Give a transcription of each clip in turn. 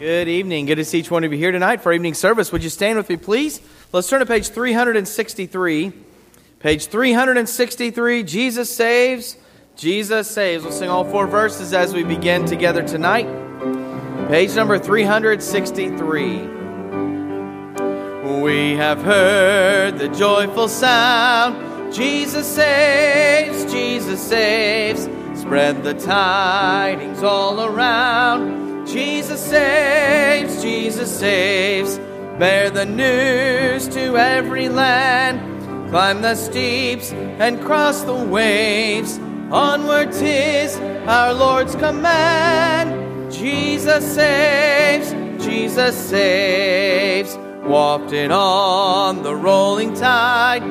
Good evening. Good to see each one of you here tonight for evening service. Would you stand with me, please? Let's turn to page 363. Page 363 Jesus saves. Jesus saves. We'll sing all four verses as we begin together tonight. Page number 363. We have heard the joyful sound. Jesus saves, Jesus saves. Spread the tidings all around. Jesus saves, Jesus saves. Bear the news to every land. Climb the steeps and cross the waves. Onward tis our Lord's command. Jesus saves, Jesus saves. Wafted on the rolling tide.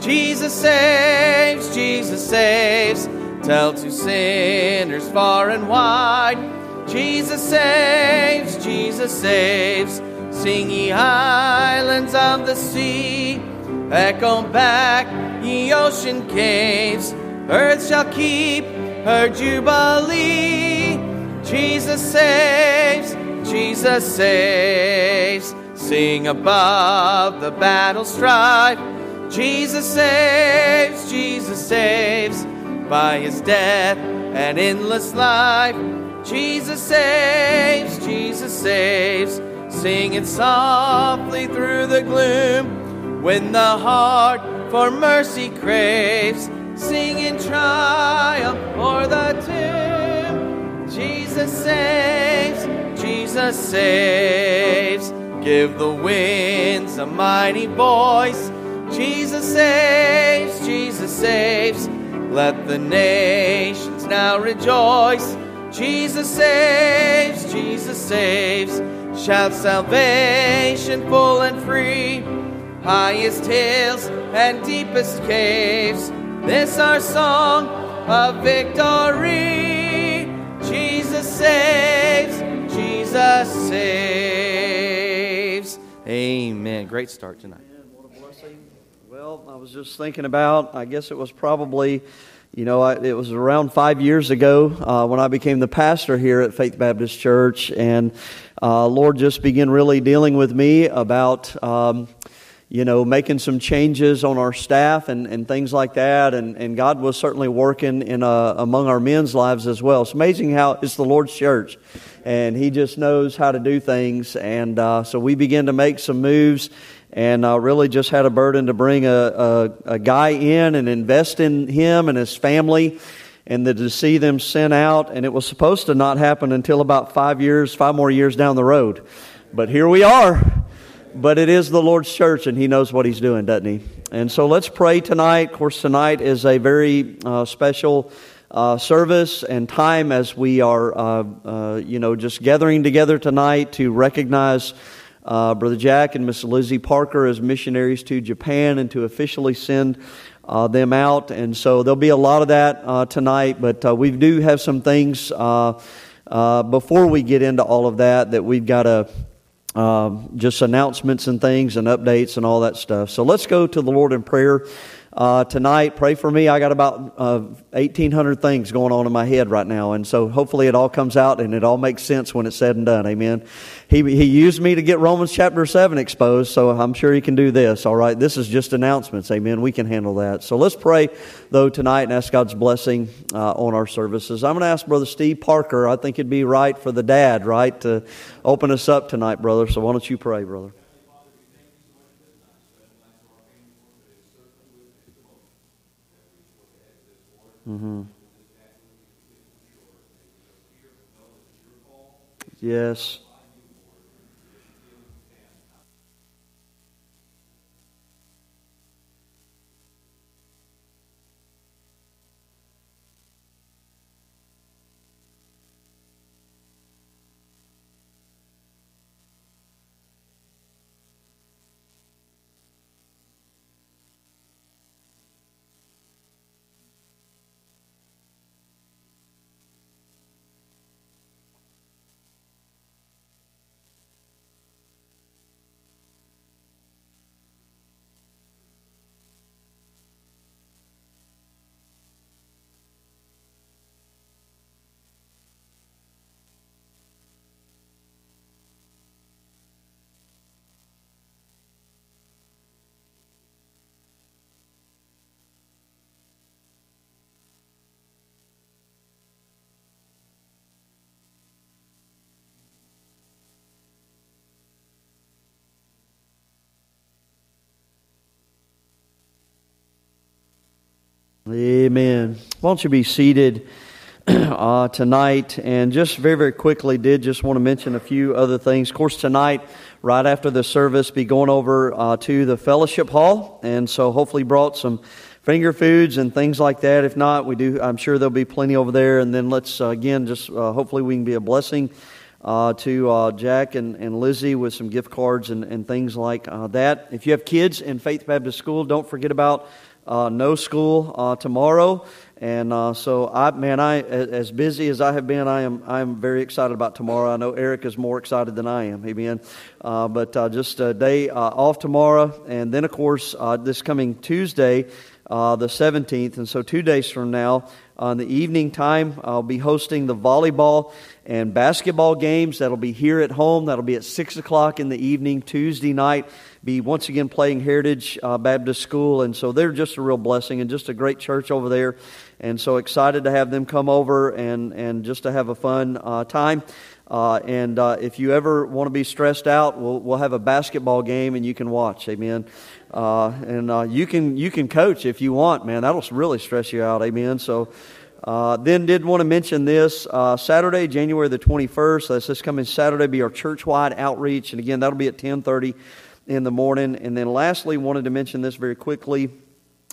Jesus saves, Jesus saves. Tell to sinners far and wide. Jesus saves, Jesus saves. Sing ye islands of the sea, echo back ye ocean caves. Earth shall keep her jubilee. Jesus saves, Jesus saves. Sing above the battle strife. Jesus saves, Jesus saves. By his death and endless life. Jesus saves, Jesus saves. Sing it softly through the gloom when the heart for mercy craves. Sing in triumph o'er the tomb. Jesus saves, Jesus saves. Give the winds a mighty voice. Jesus saves, Jesus saves. Let the now rejoice. Jesus saves, Jesus saves. Shout salvation full and free. Highest hills and deepest caves. This our song of victory. Jesus saves, Jesus saves. Amen. Great start tonight. Well, I was just thinking about, I guess it was probably you know, I, it was around five years ago uh, when I became the pastor here at Faith Baptist Church, and uh, Lord just began really dealing with me about, um, you know, making some changes on our staff and, and things like that. And, and God was certainly working in uh, among our men's lives as well. It's amazing how it's the Lord's church, and He just knows how to do things. And uh, so we began to make some moves and uh, really just had a burden to bring a, a, a, guy in and invest in him and his family and to see them sent out. And it was supposed to not happen until about five years, five more years down the road. But here we are. But it is the Lord's church, and He knows what He's doing, doesn't He? And so let's pray tonight. Of course, tonight is a very uh, special uh, service and time as we are, uh, uh you know, just gathering together tonight to recognize uh, Brother Jack and Miss Lizzie Parker as missionaries to Japan and to officially send uh, them out. And so there'll be a lot of that uh, tonight, but uh, we do have some things uh, uh, before we get into all of that that we've got to. just announcements and things and updates and all that stuff. So let's go to the Lord in prayer uh, tonight. Pray for me. I got about uh, 1,800 things going on in my head right now. And so hopefully it all comes out and it all makes sense when it's said and done. Amen. He, he used me to get Romans chapter 7 exposed, so I'm sure he can do this. All right. This is just announcements. Amen. We can handle that. So let's pray, though, tonight and ask God's blessing uh, on our services. I'm going to ask Brother Steve Parker. I think it'd be right for the dad, right, to open us up tonight, brother. So why don't you pray, brother? Mm-hmm. Yes. Amen. Why don't you be seated uh, tonight? And just very, very quickly, did just want to mention a few other things. Of course, tonight, right after the service, be going over uh, to the fellowship hall, and so hopefully brought some finger foods and things like that. If not, we do. I'm sure there'll be plenty over there. And then let's uh, again, just uh, hopefully we can be a blessing. Uh, to uh, Jack and, and Lizzie with some gift cards and, and things like uh, that. If you have kids in Faith Baptist School, don't forget about uh, no school uh, tomorrow. And uh, so, I, man, I as busy as I have been, I am I am very excited about tomorrow. I know Eric is more excited than I am. Amen. Uh, but uh, just a day uh, off tomorrow, and then of course this coming Tuesday, the seventeenth, and so two days from now, on the evening time, I'll be hosting the volleyball and basketball games. That'll be here at home. That'll be at six o'clock in the evening Tuesday night be once again playing Heritage uh, Baptist School. And so they're just a real blessing and just a great church over there. And so excited to have them come over and, and just to have a fun uh, time. Uh, and uh, if you ever want to be stressed out, we'll, we'll have a basketball game and you can watch. Amen. Uh, and uh, you can you can coach if you want, man. That'll really stress you out. Amen. So. Uh, then did want to mention this uh, Saturday, January the 21st. That's this coming Saturday. Be our church-wide outreach, and again that'll be at 10:30 in the morning. And then lastly, wanted to mention this very quickly.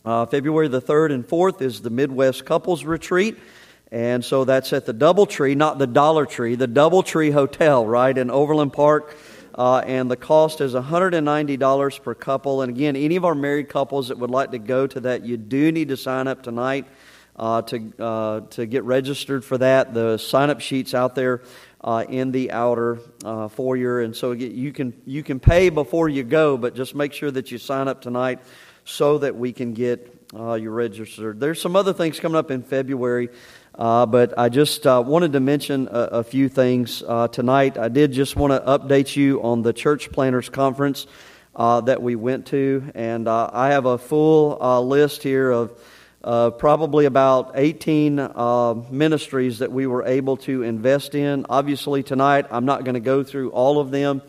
February the 3rd and 4th is the Midwest Couples Retreat. And so that's at the Doubletree, not the Dollar Tree, the Doubletree Hotel, right, in Overland Park. Uh, and the cost is $190 per couple. And again, any of our married couples that would like to go to that, you do need to sign up tonight uh, to, uh, to get registered for that. The sign up sheet's out there uh, in the outer uh, foyer. And so you can, you can pay before you go, but just make sure that you sign up tonight so that we can get uh, you registered. There's some other things coming up in February. Uh, but I just uh, wanted to mention a, a few things uh, tonight. I did just want to update you on the Church Planners Conference uh, that we went to, and uh, I have a full uh, list here of probably about 18 uh, ministries that we were able to invest in. Obviously, tonight I'm not going to go through all of them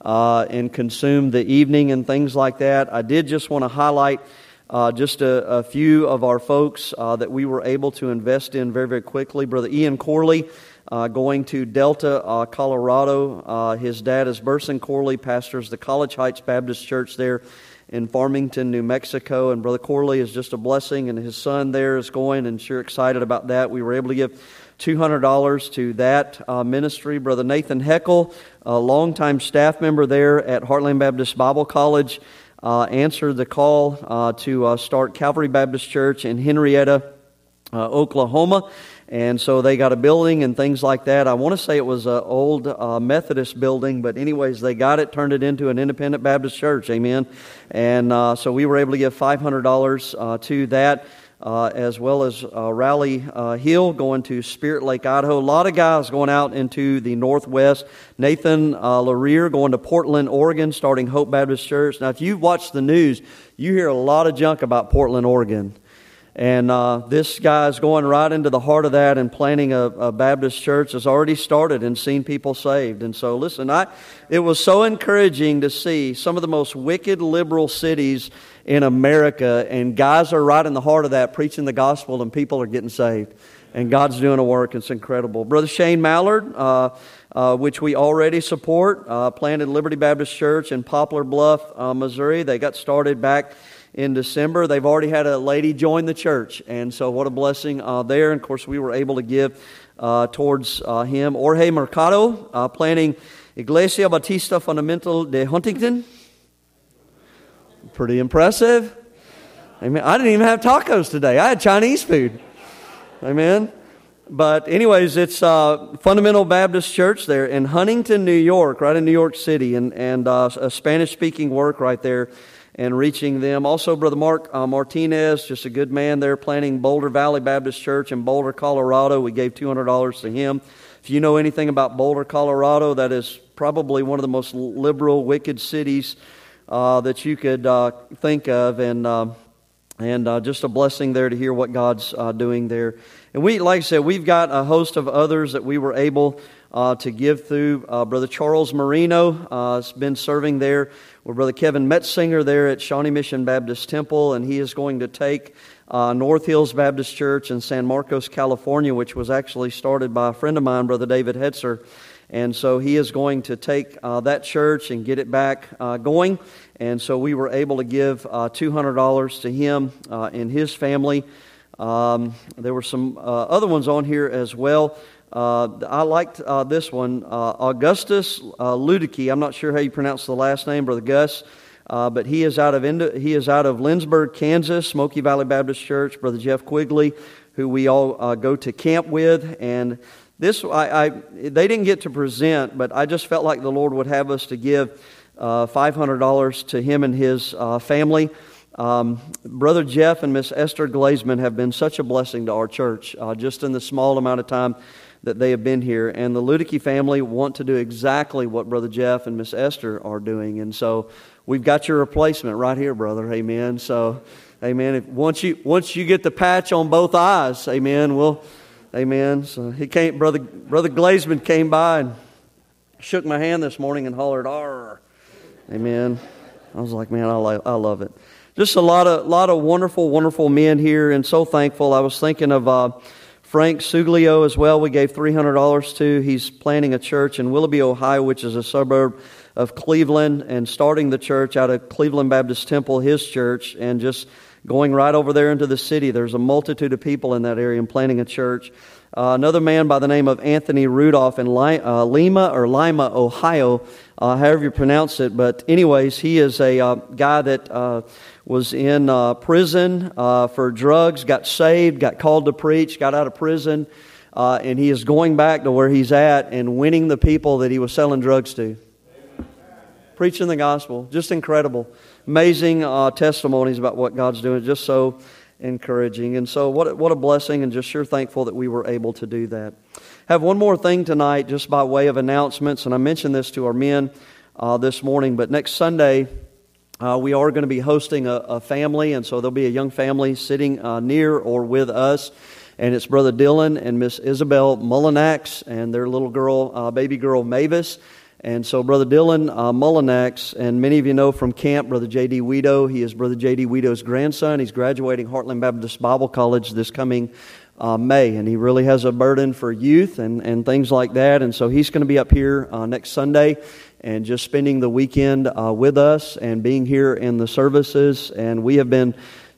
and consume the evening and things like that. I did just want to highlight uh, just a, a, few of our folks uh, that we were able to invest in very, very quickly. Brother Ian Corley. Uh, going to Delta, Colorado. his dad is Burson Corley, pastors the College Heights Baptist Church there in Farmington, New Mexico. And Brother Corley is just a blessing, and his son there is going, and sure excited about that. We were able to give $200 to that uh, ministry. Brother Nathan Heckel, a longtime staff member there at Heartland Baptist Bible College, uh, answered the call uh, to uh, start Calvary Baptist Church in Henrietta, uh, Oklahoma. And so they got a building and things like that. I want to say it was an old uh, Methodist building, but anyways, they got it, turned it into an independent Baptist church. Amen. And uh, so we were able to give $500 uh, to that. Uh, as well as uh, Rally uh, Hill going to Spirit Lake, Idaho. A lot of guys going out into the Northwest. Nathan uh, going to Portland, Oregon, starting Hope Baptist Church. Now, if you've watched the news, you hear a lot of junk about Portland, Oregon. And uh, this guy is going right into the heart of that and planning a, a, Baptist church has already started and seen people saved. And so, listen, I, it was so encouraging to see some of the most wicked liberal cities in America, and guys are right in the heart of that preaching the gospel, and people are getting saved. And God's doing a work. It's incredible. Brother Shane Mallard, uh, uh, which we already support, uh, planted Liberty Baptist Church in Poplar Bluff, uh, Missouri. They got started back in December. They've already had a lady join the church, and so what a blessing uh, there. And of course, we were able to give uh, towards uh, him. Jorge Mercado uh, planning Iglesia Batista Fundamental de Huntington. Pretty impressive. Amen. I didn't even have tacos today. I had Chinese food. Amen. But anyways, it's uh, Fundamental Baptist Church there in Huntington, New York, right in New York City, and and uh, a Spanish-speaking work right there and reaching them. Also, Brother Mark uh, Martinez, just a good man there, planning Boulder Valley Baptist Church in Boulder, Colorado. We gave $200 to him. If you know anything about Boulder, Colorado, that is probably one of the most liberal, wicked cities uh, that you could uh, think of, and uh, and uh, just a blessing there to hear what God's uh, doing there. And we, like I said, we've got a host of others that we were able to give through. Brother Charles Marino has been serving there with Brother Kevin Metzinger there at Shawnee Mission Baptist Temple, and he is going to take uh, North Hills Baptist Church in San Marcos, California, which was actually started by a friend of mine, Brother David Hetzer. And so he is going to take uh, that church and get it back uh, going. And so we were able to give uh, $200 to him uh, and his family. Um, there were some uh, other ones on here as well. Uh, I liked uh, this one, uh, Augustus uh, Ludicky. I'm not sure how you pronounce the last name, Brother Gus, uh, but he is out of he is out of Lindsborg, Kansas, Smoky Valley Baptist Church. Brother Jeff Quigley, who we all uh, go to camp with, and this I, I, they didn't get to present, but I just felt like the Lord would have us to give $500 to him and his family. Um, Brother Jeff and Miss Esther Glazman have been such a blessing to our church uh, just in the small amount of time that they have been here. And the Ludicky family want to do exactly what Brother Jeff and Miss Esther are doing. And so we've got your replacement right here, brother. Amen. So, amen. If, once, you, once you get the patch on both eyes, amen, we'll, amen. So he came, Brother, Brother Glazman came by and shook my hand this morning and hollered, R. Amen. I was like, man, I, I love it just a lot of lot of wonderful, wonderful men here, and so thankful. I was thinking of uh, Frank Suglio as well. We gave three hundred dollars to. He's planting a church in Willoughby, Ohio, which is a suburb of Cleveland, and starting the church out of Cleveland Baptist Temple, his church, and just going right over there into the city. There's a multitude of people in that area and planting a church. Uh, another man by the name of Anthony Rudolph in uh, Lima or Lima, Ohio, uh, however you pronounce it. But, anyways, he is a uh, guy that uh, was in uh, prison for drugs, got saved, got called to preach, got out of prison, and he is going back to where he's at and winning the people that he was selling drugs to. Preaching the gospel. Just incredible. Amazing testimonies about what God's doing. Just so encouraging. And so, what, what a blessing, and just sure thankful that we were able to do that. Have one more thing tonight, just by way of announcements, and I mentioned this to our men uh, this morning, but next Sunday, uh, we are going to be hosting a, a, family, and so there'll be a young family sitting uh, near or with us. And it's Brother Dylan and Miss Isabel Mullinax and their little girl, uh, baby girl Mavis. And so, Brother Dylan uh, Mullinax, and many of you know from camp, Brother J.D. Weedo. He is Brother J.D. Weedo's grandson. He's graduating Heartland Baptist Bible College this coming uh, May, and he really has a burden for youth and, and things like that. And so, he's going to be up here uh, next Sunday and just spending the weekend uh, with us and being here in the services. And we have been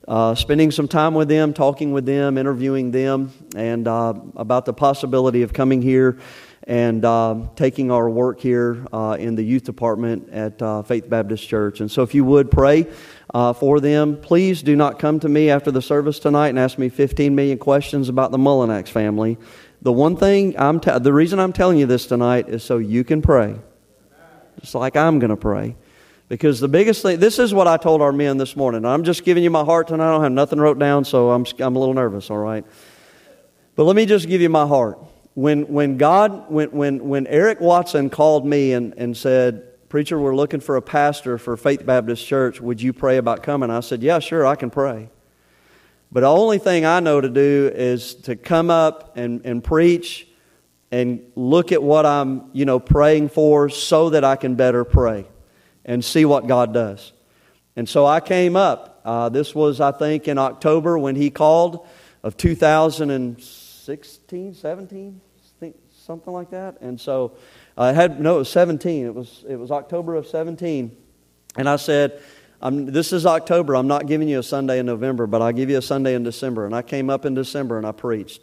uh, spending some time with them, talking with them, interviewing them, and uh, about the possibility of coming here and uh, taking our work here uh, in the youth department at uh, Faith Baptist Church. And so, if you would pray for them, please do not come to me after the service tonight and ask me 15 million questions about the Mullinax family. The one thing I'm te- the reason I'm telling you this tonight is so you can pray, just like I'm going to pray. Because the biggest thing, this is what I told our men this morning. I'm just giving you my heart tonight. I don't have nothing wrote down, so I'm, I'm a little nervous, all right? But let me just give you my heart when, when God, when, when, when Eric Watson called me and, and said, Preacher, we're looking for a pastor for Faith Baptist Church. Would you pray about coming? I said, Yeah, sure, I can pray. But the only thing I know to do is to come up and, and preach and look at what I'm, you know, praying for so that I can better pray and see what God does. And so I came up. Uh, this was, I think, in October when he called of 2016, 17 something like that. And so I had, no, it was 17. It was, it was October of 17. And I said, this is October. I'm not giving you a Sunday in November, but I'll give you a Sunday in December. And I came up in December and I preached.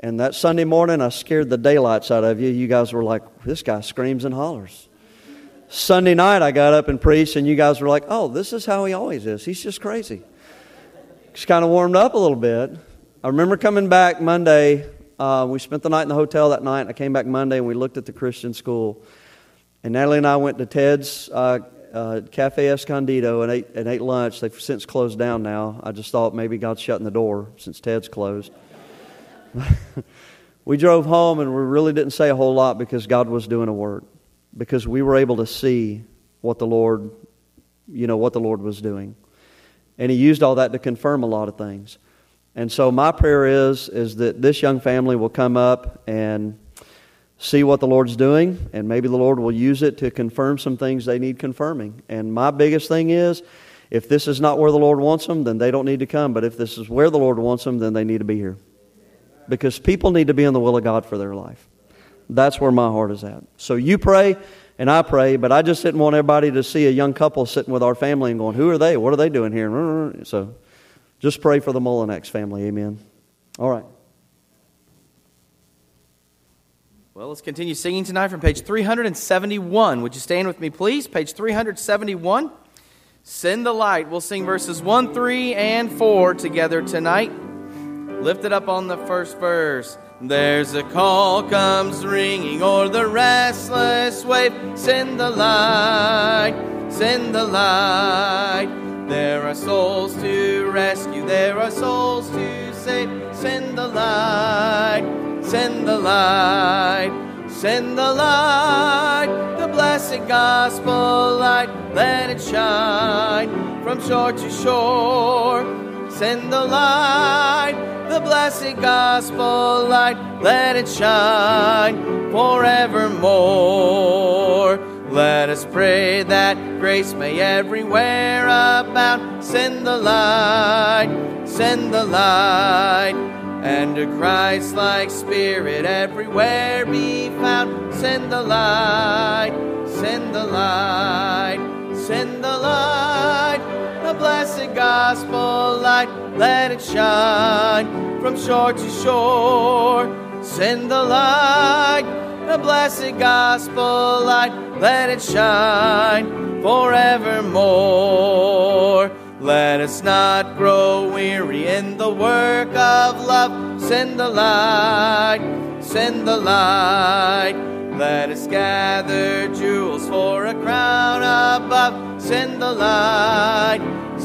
And that Sunday morning, I scared the daylights out of you. You guys were like, this guy screams and hollers. Sunday night, I got up and preached, and you guys were like, oh, this is how he always is. He's just crazy. Just kind of warmed up a little bit. I remember coming back Monday uh, we spent the night in the hotel that night. I came back Monday and we looked at the Christian school. And Natalie and I went to Ted's uh, uh, Cafe Escondido and ate, and ate lunch. They've since closed down now. I just thought maybe God's shutting the door since Ted's closed. we drove home and we really didn't say a whole lot because God was doing a work. Because we were able to see what the Lord, you know, what the Lord was doing. And He used all that to confirm a lot of things. And so my prayer is is that this young family will come up and see what the Lord's doing, and maybe the Lord will use it to confirm some things they need confirming. And my biggest thing is If this is not where the Lord wants them, then they don't need to come. But if this is where the Lord wants them, then they need to be here. Because people need to be in the will of God for their life. That's where my heart is at. So you pray and I pray, but I just didn't want everybody to see a young couple sitting with our family and going, Who are they? What are they doing here? So just pray for the Mullinax family. Amen. All right. Well, let's continue singing tonight from page 371. Would you stand with me, please? Page 371. Send the light. We'll sing verses 1, 3, and 4 together tonight. Lift it up on the first verse. There's a call comes ringing o'er the restless wave. Send the light, send the light. There are souls to rescue, there are souls to save. Send the light Send the light, send the light, the blessed gospel light, let it shine from shore to shore. Send the light, the blessed gospel light, let it shine forevermore. Let us pray that grace may everywhere abound. Send the light, send the light and a Christ like spirit everywhere be found. Send the light, send the light, send the light, blessed gospel light, let it shine from shore to shore. Send the light, the blessed gospel light, let it shine forevermore. Let us not grow weary in the work of love. Send the light, send the light. Let us gather jewels for a crown above. Send the light,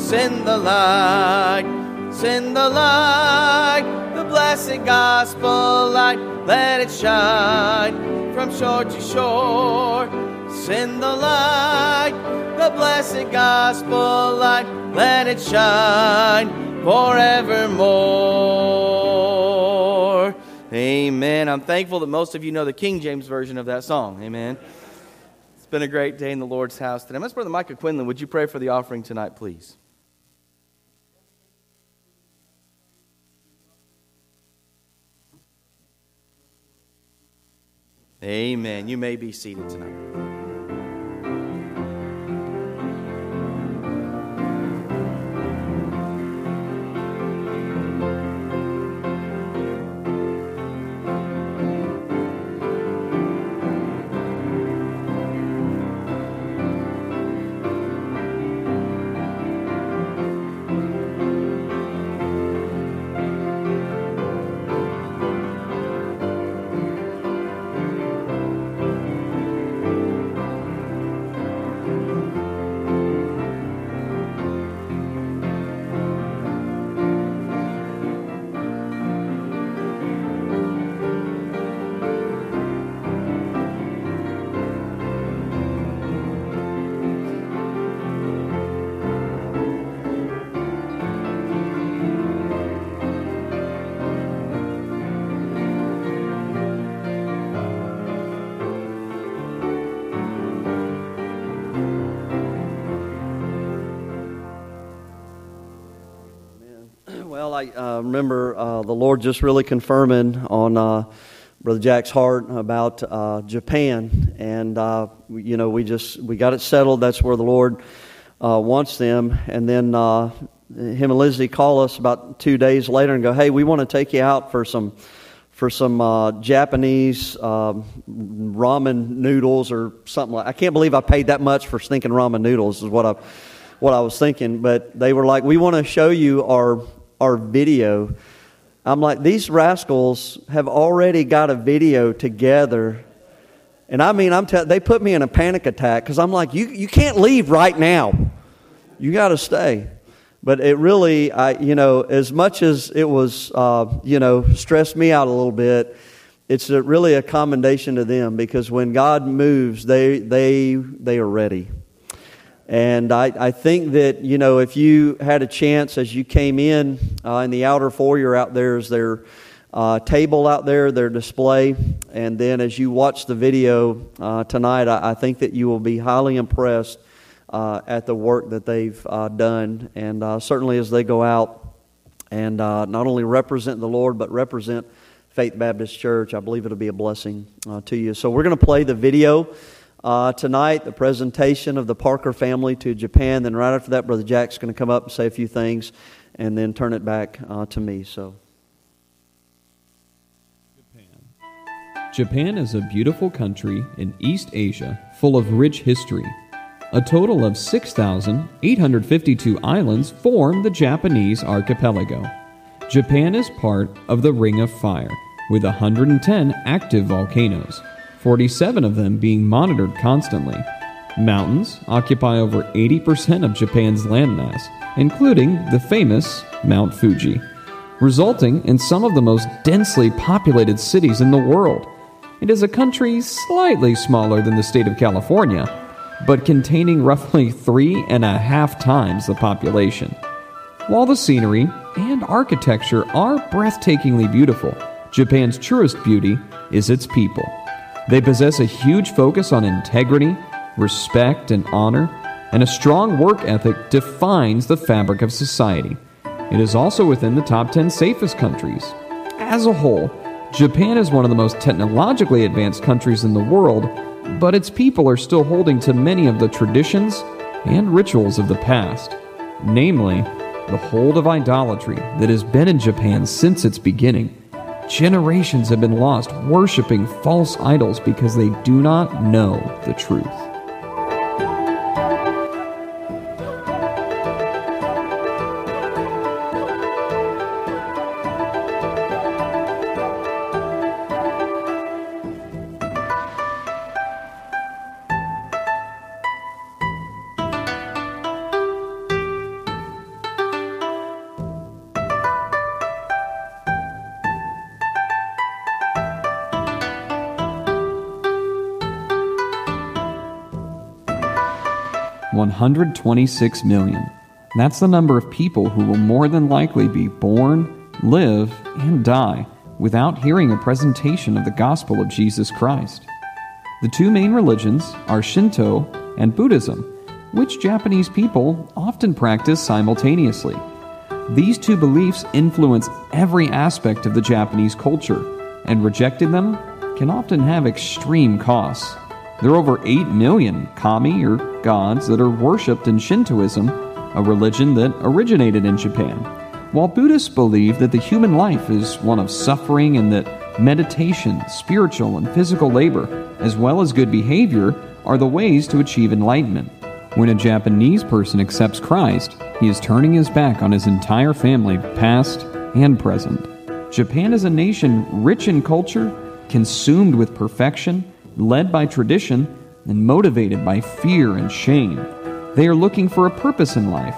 send the light, send the light. The blessed gospel light, let it shine from shore to shore. Send the light, the blessed gospel light let it shine forevermore. Amen. I'm thankful that most of you know the King James version of that song. Amen. It's been a great day in the Lord's house today. Miss Brother Micah Quinlan, would you pray for the offering tonight, please? Amen. You may be seated tonight. I uh, remember uh, the Lord just really confirming on uh, Brother Jack's heart about uh, Japan, and uh, you know we just we got it settled. That's where the Lord uh, wants them, and then him and Lizzie call us about two days later and go, "Hey, we want to take you out for some." For some Japanese um, ramen noodles or something like. I can't believe I paid that much for stinking ramen noodles. Is what I, what I was thinking. But they were like, "We want to show you our our video. I'm like, these rascals have already got a video together. And I mean, I'm te- they put me in a panic attack because I'm like, you, you can't leave right now. You got to stay. But it really, I, you know, as much as it was, uh, you know, stressed me out a little bit, it's a, really a commendation to them because when God moves, they, they, they are ready. And I, I think that, you know, if you had a chance as you came in uh, in the outer foyer out there, is their uh, table out there, their display. And then as you watch the video uh, tonight, I, I, think that you will be highly impressed uh, at the work that they've uh, done. And uh, certainly as they go out and not only represent the Lord, but represent Faith Baptist Church, I believe it'll be a blessing to you. So we're going to play the video. Uh, tonight, the presentation of the Parker family to Japan. Then, right after that, Brother Jack's going to come up and say a few things and then turn it back to me. So. Japan is a beautiful country in East Asia full of rich history. A total of 6,852 islands form the Japanese archipelago. Japan is part of the Ring of Fire, with 110 active volcanoes, 47 of them being monitored constantly. Mountains occupy over 80% of Japan's landmass, including the famous Mount Fuji, resulting in some of the most densely populated cities in the world. It is a country slightly smaller than the state of California, but containing roughly three and a half times the population. While the scenery and architecture are breathtakingly beautiful, Japan's truest beauty is its people. They possess a huge focus on integrity, respect, and honor, and a strong work ethic defines the fabric of society. It is also within the top 10 safest countries. As a whole, Japan is one of the most technologically advanced countries in the world, but its people are still holding to many of the traditions and rituals of the past, namely, the hold of idolatry that has been in Japan since its beginning. Generations have been lost worshiping false idols because they do not know the truth. 126 million. That's the number of people who will more than likely be born, live, and die without hearing a presentation of the gospel of Jesus Christ. The two main religions are Shinto and Buddhism, which Japanese people often practice simultaneously. These two beliefs influence every aspect of the Japanese culture, and rejecting them can often have extreme costs. There are over 8 million kami or gods that are worshipped in Shintoism, a religion that originated in Japan. While Buddhists believe that the human life is one of suffering and that meditation, spiritual and physical labor, as well as good behavior, are the ways to achieve enlightenment. When a Japanese person accepts Christ, he is turning his back on his entire family, past and present. Japan is a nation rich in culture, consumed with perfection, led by tradition, and motivated by fear and shame. They are looking for a purpose in life,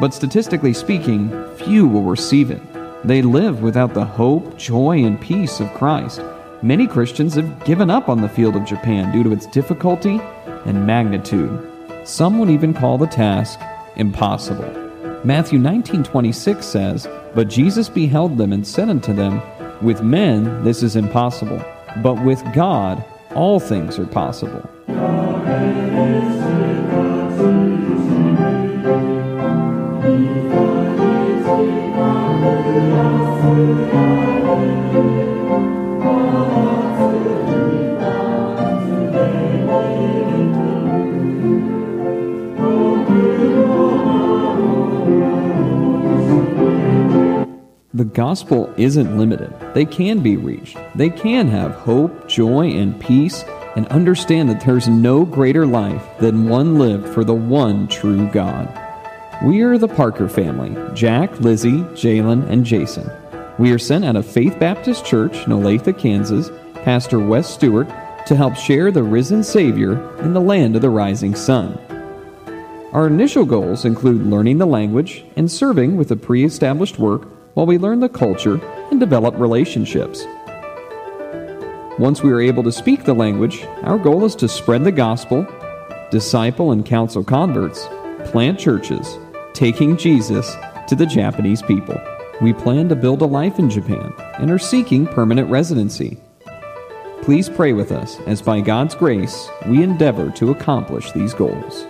but statistically speaking, few will receive it. They live without the hope, joy, and peace of Christ. Many Christians have given up on the field of Japan due to its difficulty and magnitude. Some would even call the task impossible. Matthew 19:26 says, "But Jesus beheld them and said unto them, With men this is impossible, but with God all things are possible. The gospel isn't limited. They can be reached. They can have hope, joy, and peace, and understand that there's no greater life than one lived for the one true God. We are the Parker family Jack, Lizzie, Jalen, and Jason. We are sent out of Faith Baptist Church in Olathe, Kansas, Pastor Wes Stewart, to help share the risen Savior in the land of the rising sun. Our initial goals include learning the language and serving with a pre established work while we learn the culture and develop relationships. Once we are able to speak the language, our goal is to spread the gospel, disciple and counsel converts, plant churches, taking Jesus to the Japanese people. We plan to build a life in Japan and are seeking permanent residency. Please pray with us as by God's grace we endeavor to accomplish these goals.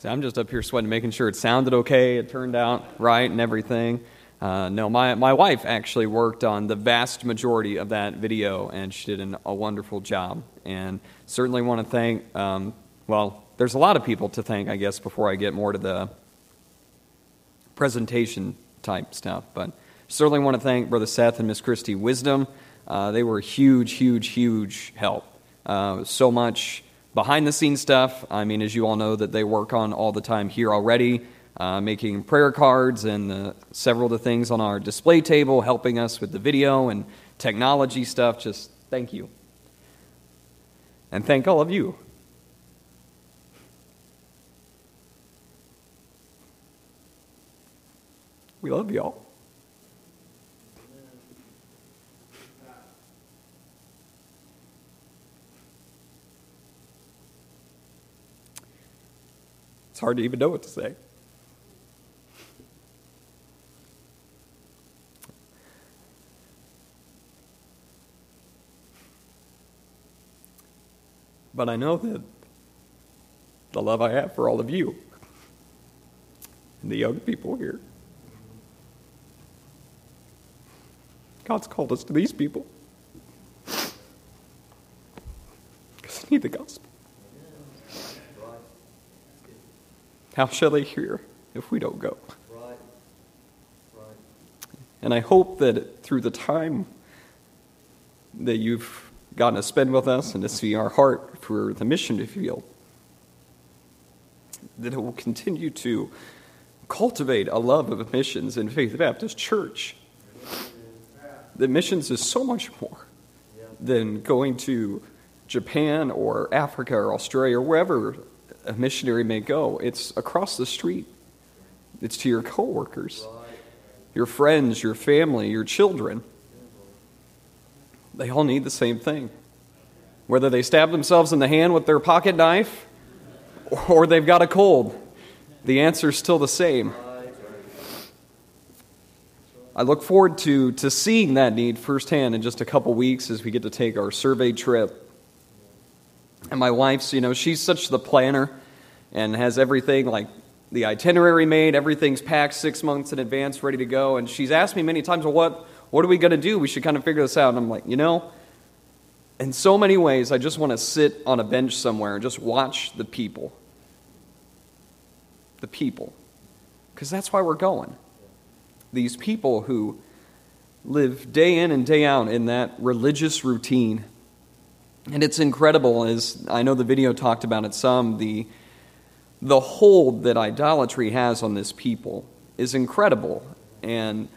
So I'm just up here sweating, making sure it sounded okay, it turned out right, and everything. Uh, no, my, my wife actually worked on the vast majority of that video, and she did an, a wonderful job. And certainly want to thank, um, well, there's a lot of people to thank, I guess, before I get more to the presentation type stuff. But certainly want to thank Brother Seth and Miss Christy Wisdom. Uh, they were huge, huge, huge help. Uh, so much behind the scenes stuff. I mean, as you all know, that they work on all the time here already, uh, making prayer cards and several of the things on our display table, helping us with the video and technology stuff. Just thank you. And thank all of you. We love y'all. It's hard to even know what to say. But I know that the love I have for all of you and the young people here, God's called us to these people because they need the gospel. How shall they hear if we don't go? Right. Right. And I hope that through the time that you've gotten to spend with us and to see our heart for the mission field, that it will continue to cultivate a love of missions in Faith Baptist Church. That missions is so much more than going to Japan or Africa or Australia or wherever a missionary may go. It's across the street. It's to your coworkers, your friends, your family, your children. They all need the same thing. Whether they stab themselves in the hand with their pocket knife or they've got a cold, the answer is still the same. I look forward to, to seeing that need firsthand in just a couple weeks as we get to take our survey trip and my wife's, you know, she's such the planner and has everything like the itinerary made, everything's packed six months in advance, ready to go. And she's asked me many times, well, what, what are we going to do? We should kind of figure this out. And I'm like, you know, in so many ways, I just want to sit on a bench somewhere and just watch the people. The people. Because that's why we're going. These people who live day in and day out in that religious routine and it's incredible, as I know the video talked about it some, the, the hold that idolatry has on this people is incredible. And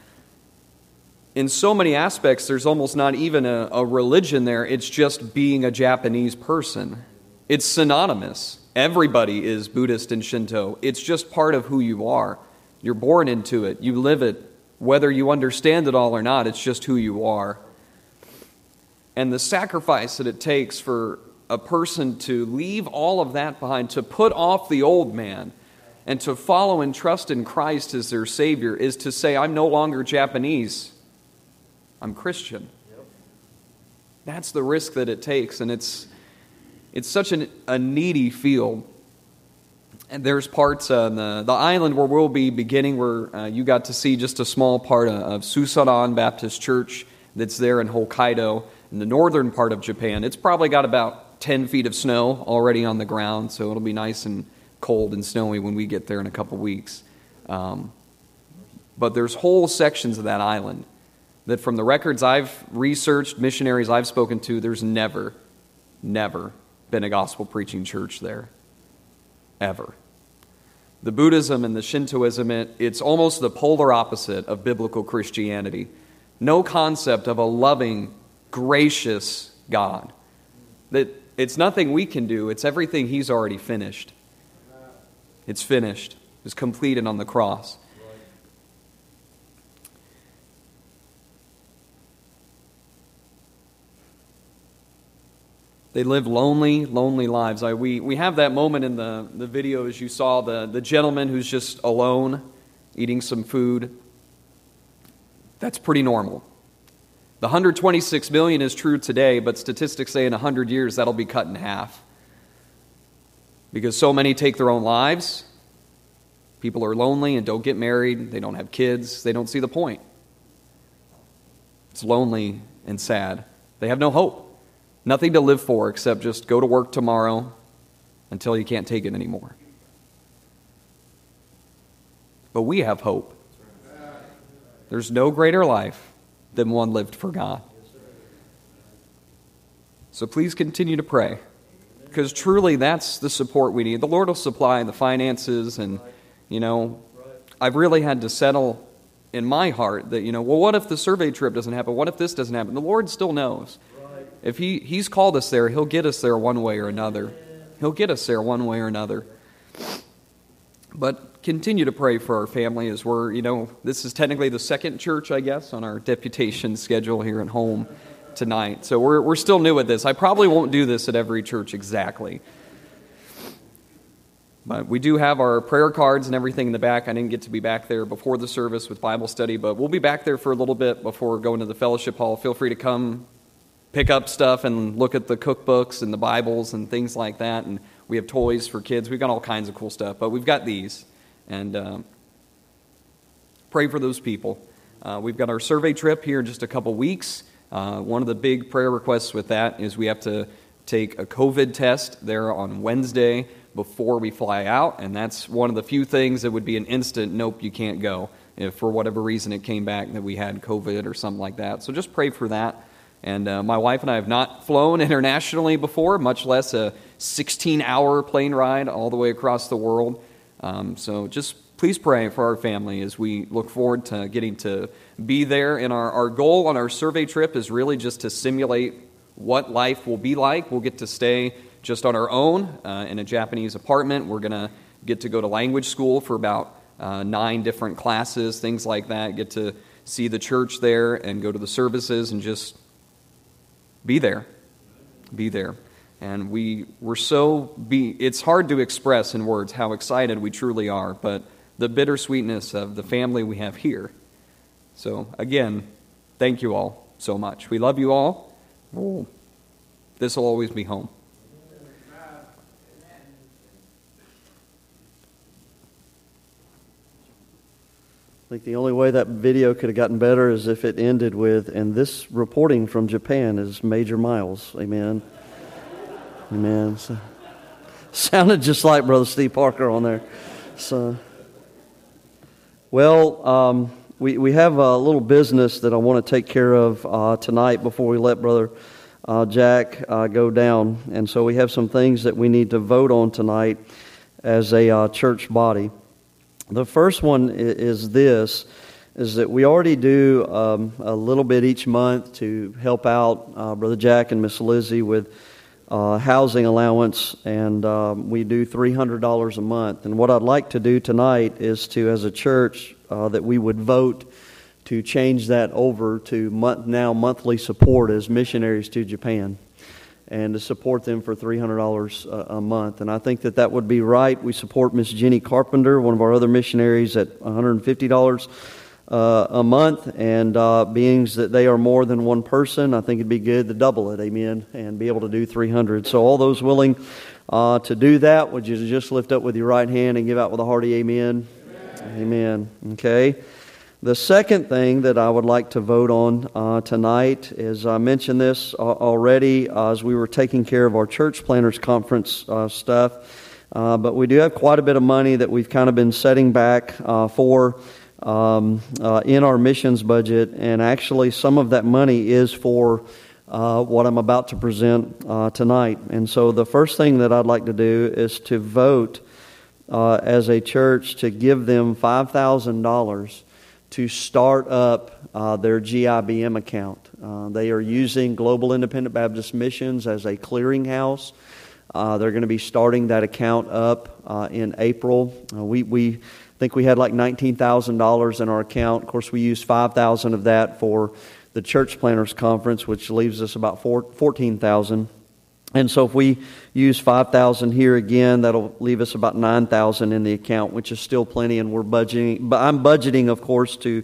in so many aspects, there's almost not even a, a religion there, it's just being a Japanese person. It's synonymous. Everybody is Buddhist and Shinto. It's just part of who you are. You're born into it, you live it. Whether you understand it all or not, it's just who you are and the sacrifice that it takes for a person to leave all of that behind, to put off the old man, and to follow and trust in Christ as their Savior is to say, I'm no longer Japanese, I'm Christian. That's the risk that it takes, and it's, it's such an, a needy field. And there's parts on the, the island where we'll be beginning where uh, you got to see just a small part of, of Baptist Church that's there in Hokkaido in the northern part of Japan, it's probably got about 10 feet of snow already on the ground, so it'll be nice and cold and snowy when we get there in a couple weeks. Um, but there's whole sections of that island that, from the records I've researched, missionaries I've spoken to, there's never, never been a gospel preaching church there. Ever. The Buddhism and the Shintoism, it, it's almost the polar opposite of biblical Christianity. No concept of a loving, gracious God. That it's nothing we can do, it's everything He's already finished. It's finished, it's completed on the cross. They live lonely, lonely lives. I, we, we have that moment in the, the video as you saw the, the gentleman who's just alone eating some food. That's pretty normal. The 126 million is true today, but statistics say in 100 years that'll be cut in half. Because so many take their own lives, People are lonely and don't get married, they don't have kids, they don't see the point. It's lonely and sad. They have no hope, nothing to live for except just go to work tomorrow until you can't take it anymore. But we have hope. There's no greater life than one lived for God. So please continue to pray because truly that's the support we need. The Lord will supply the finances, and, you know, I've really had to settle in my heart that, you know, well, what if the survey trip doesn't happen? What if this doesn't happen? The Lord still knows. If he, He's called us there, He'll get us there one way or another. He'll get us there one way or another. But continue to pray for our family as we're, you know, this is technically the second church, I guess, on our deputation schedule here at home tonight. So we're, we're still new at this. I probably won't do this at every church exactly. But we do have our prayer cards and everything in the back. I didn't get to be back there before the service with Bible study, but we'll be back there for a little bit before going to the fellowship hall. Feel free to come pick up stuff and look at the cookbooks and the Bibles and things like that. And we have toys for kids. We've got all kinds of cool stuff, but we've got these. And um, pray for those people. Uh, we've got our survey trip here in just a couple weeks. Uh, one of the big prayer requests with that is we have to take a COVID test there on Wednesday before we fly out, and that's one of the few things that would be an instant nope, you can't go if for whatever reason it came back that we had COVID or something like that. So just pray for that. And uh, my wife and I have not flown internationally before, much less a 16 hour plane ride all the way across the world. Um, so just please pray for our family as we look forward to getting to be there. And our, our goal on our survey trip is really just to simulate what life will be like. We'll get to stay just on our own uh, in a Japanese apartment. We're going to get to go to language school for about uh, nine different classes, things like that. Get to see the church there and go to the services and just be there. Be there. And we were so be it's hard to express in words how excited we truly are, but the bittersweetness of the family we have here. So again, thank you all so much. We love you all. this will always be home. I think the only way that video could have gotten better is if it ended with, and this reporting from Japan is Major Miles. Amen. Amen. So, sounded just like Brother Steve Parker on there. So, well, um, we, we have a little business that I want to take care of uh, tonight before we let Brother uh, Jack uh, go down. And so we have some things that we need to vote on tonight as a uh, church body. The first one is this is that we already do um, a little bit each month to help out uh, Brother Jack and Miss Lizzie with uh, housing allowance, and um, we do $300 a month. And what I'd like to do tonight is to, as a church, uh, that we would vote to change that over to month, now monthly support as missionaries to Japan and to support them for $300 a, month. And I think that that would be right. We support Miss Jenny Carpenter, one of our other missionaries, at $150 uh, a month. And uh, being that they are more than one person, I think it'd be good to double it, amen, and be able to do 300 So all those willing uh, to do that, would you just lift up with your right hand and give out with a hearty amen? Amen. amen. Okay. The second thing that I would like to vote on uh, tonight is I mentioned this already uh, as we were taking care of our church planners conference uh, stuff, uh, but we do have quite a bit of money that we've kind of been setting back uh, for um, uh, in our missions budget, and actually some of that money is for what I'm about to present tonight. And so the first thing that I'd like to do is to vote as a church to give them five thousand dollars to start up uh, their GIBM account. Uh, they are using Global Independent Baptist Missions as a clearinghouse. Uh, they're going to be starting that account up uh, in April. Uh, we, we think we had like $19,000 in our account. Of course, we used 5000 of that for the Church Planners Conference, which leaves us about 14,000. And so if we use 5,000 here again, that'll leave us about 9,000 in the account, which is still plenty. And we're budgeting, but I'm budgeting, of course, to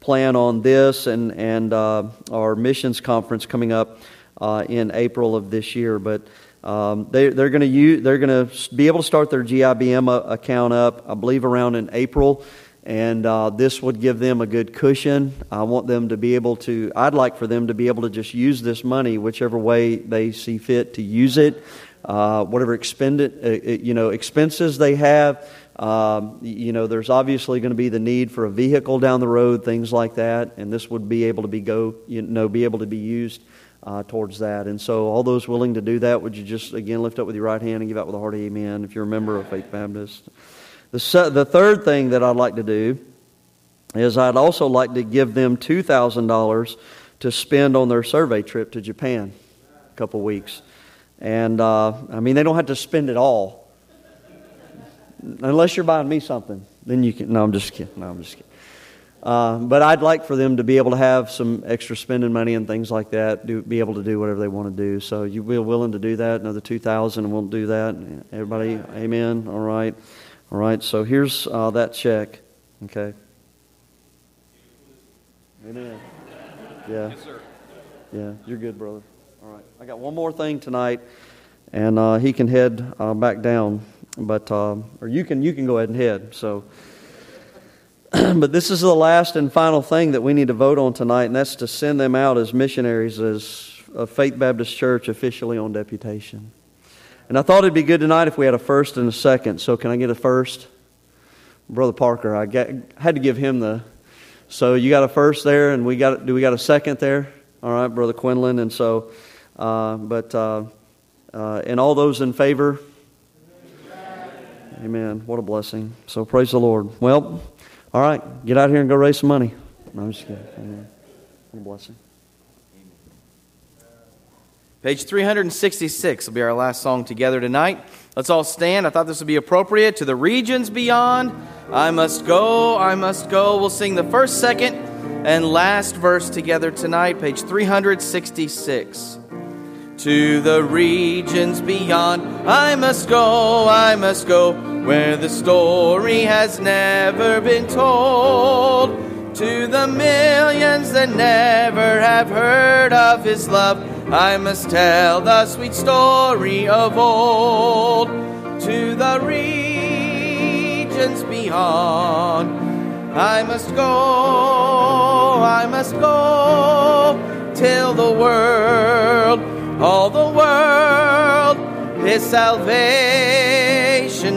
plan on this and, and uh, our missions conference coming up uh, in April of this year. But Um, they, they're going to use, they're going to be able to start their GIBM uh, account up, I believe, around in April, and uh, this would give them a good cushion. I want them to be able to. I'd like for them to be able to just use this money whichever way they see fit to use it, uh, whatever expended, uh, uh, you know, expenses they have. Um, you know, there's obviously going to be the need for a vehicle down the road, things like that, and this would be able to be go, you know, be able to be used uh, towards that. And so, all those willing to do that, would you just again lift up with your right hand and give out with a hearty amen if you're a member of Faith Baptist? The, the third thing that I'd like to do is I'd also like to give them $2,000 to spend on their survey trip to Japan a couple weeks. And uh, I mean, they don't have to spend it all. Unless you're buying me something, then you can. No, I'm just kidding. No, I'm just kidding. Uh, but I'd like for them to be able to have some extra spending money and things like that, do, be able to do whatever they want to do. So you be willing to do that, another 2000 and we'll do that. Everybody, amen? All right. All right, so here's uh, that check. Okay. Amen. Yeah. Yes, sir. Yeah, you're good, brother. All right. I got one more thing tonight, and uh, he can head uh, back down, but uh, or you can you can go ahead and head. So. but this is the last and final thing that we need to vote on tonight, and that's to send them out as missionaries as a Faith Baptist Church officially on deputation. And I thought it'd be good tonight if we had a first and a second. So can I get a first? Brother Parker, I got, had to give him the. So you got a first there, and we got do we got a second there? All right, Brother Quinlan, and so, uh, but uh, uh, and all those in favor. Amen. What a blessing. So praise the Lord. Well. All right, get out here and go raise some money. No, I'm just kidding. Amen. Blessing. Page 366 will be our last song together tonight. Let's all stand. I thought this would be appropriate to the regions beyond. I must go, I must go. We'll sing the first, second, and last verse together tonight, page 366 to the regions beyond. I must go, I must go, where the story has never been told. To the millions that never have heard of his love, I must tell the sweet story of old. To the regions beyond, I must go, I must go, till the world all the world his salvation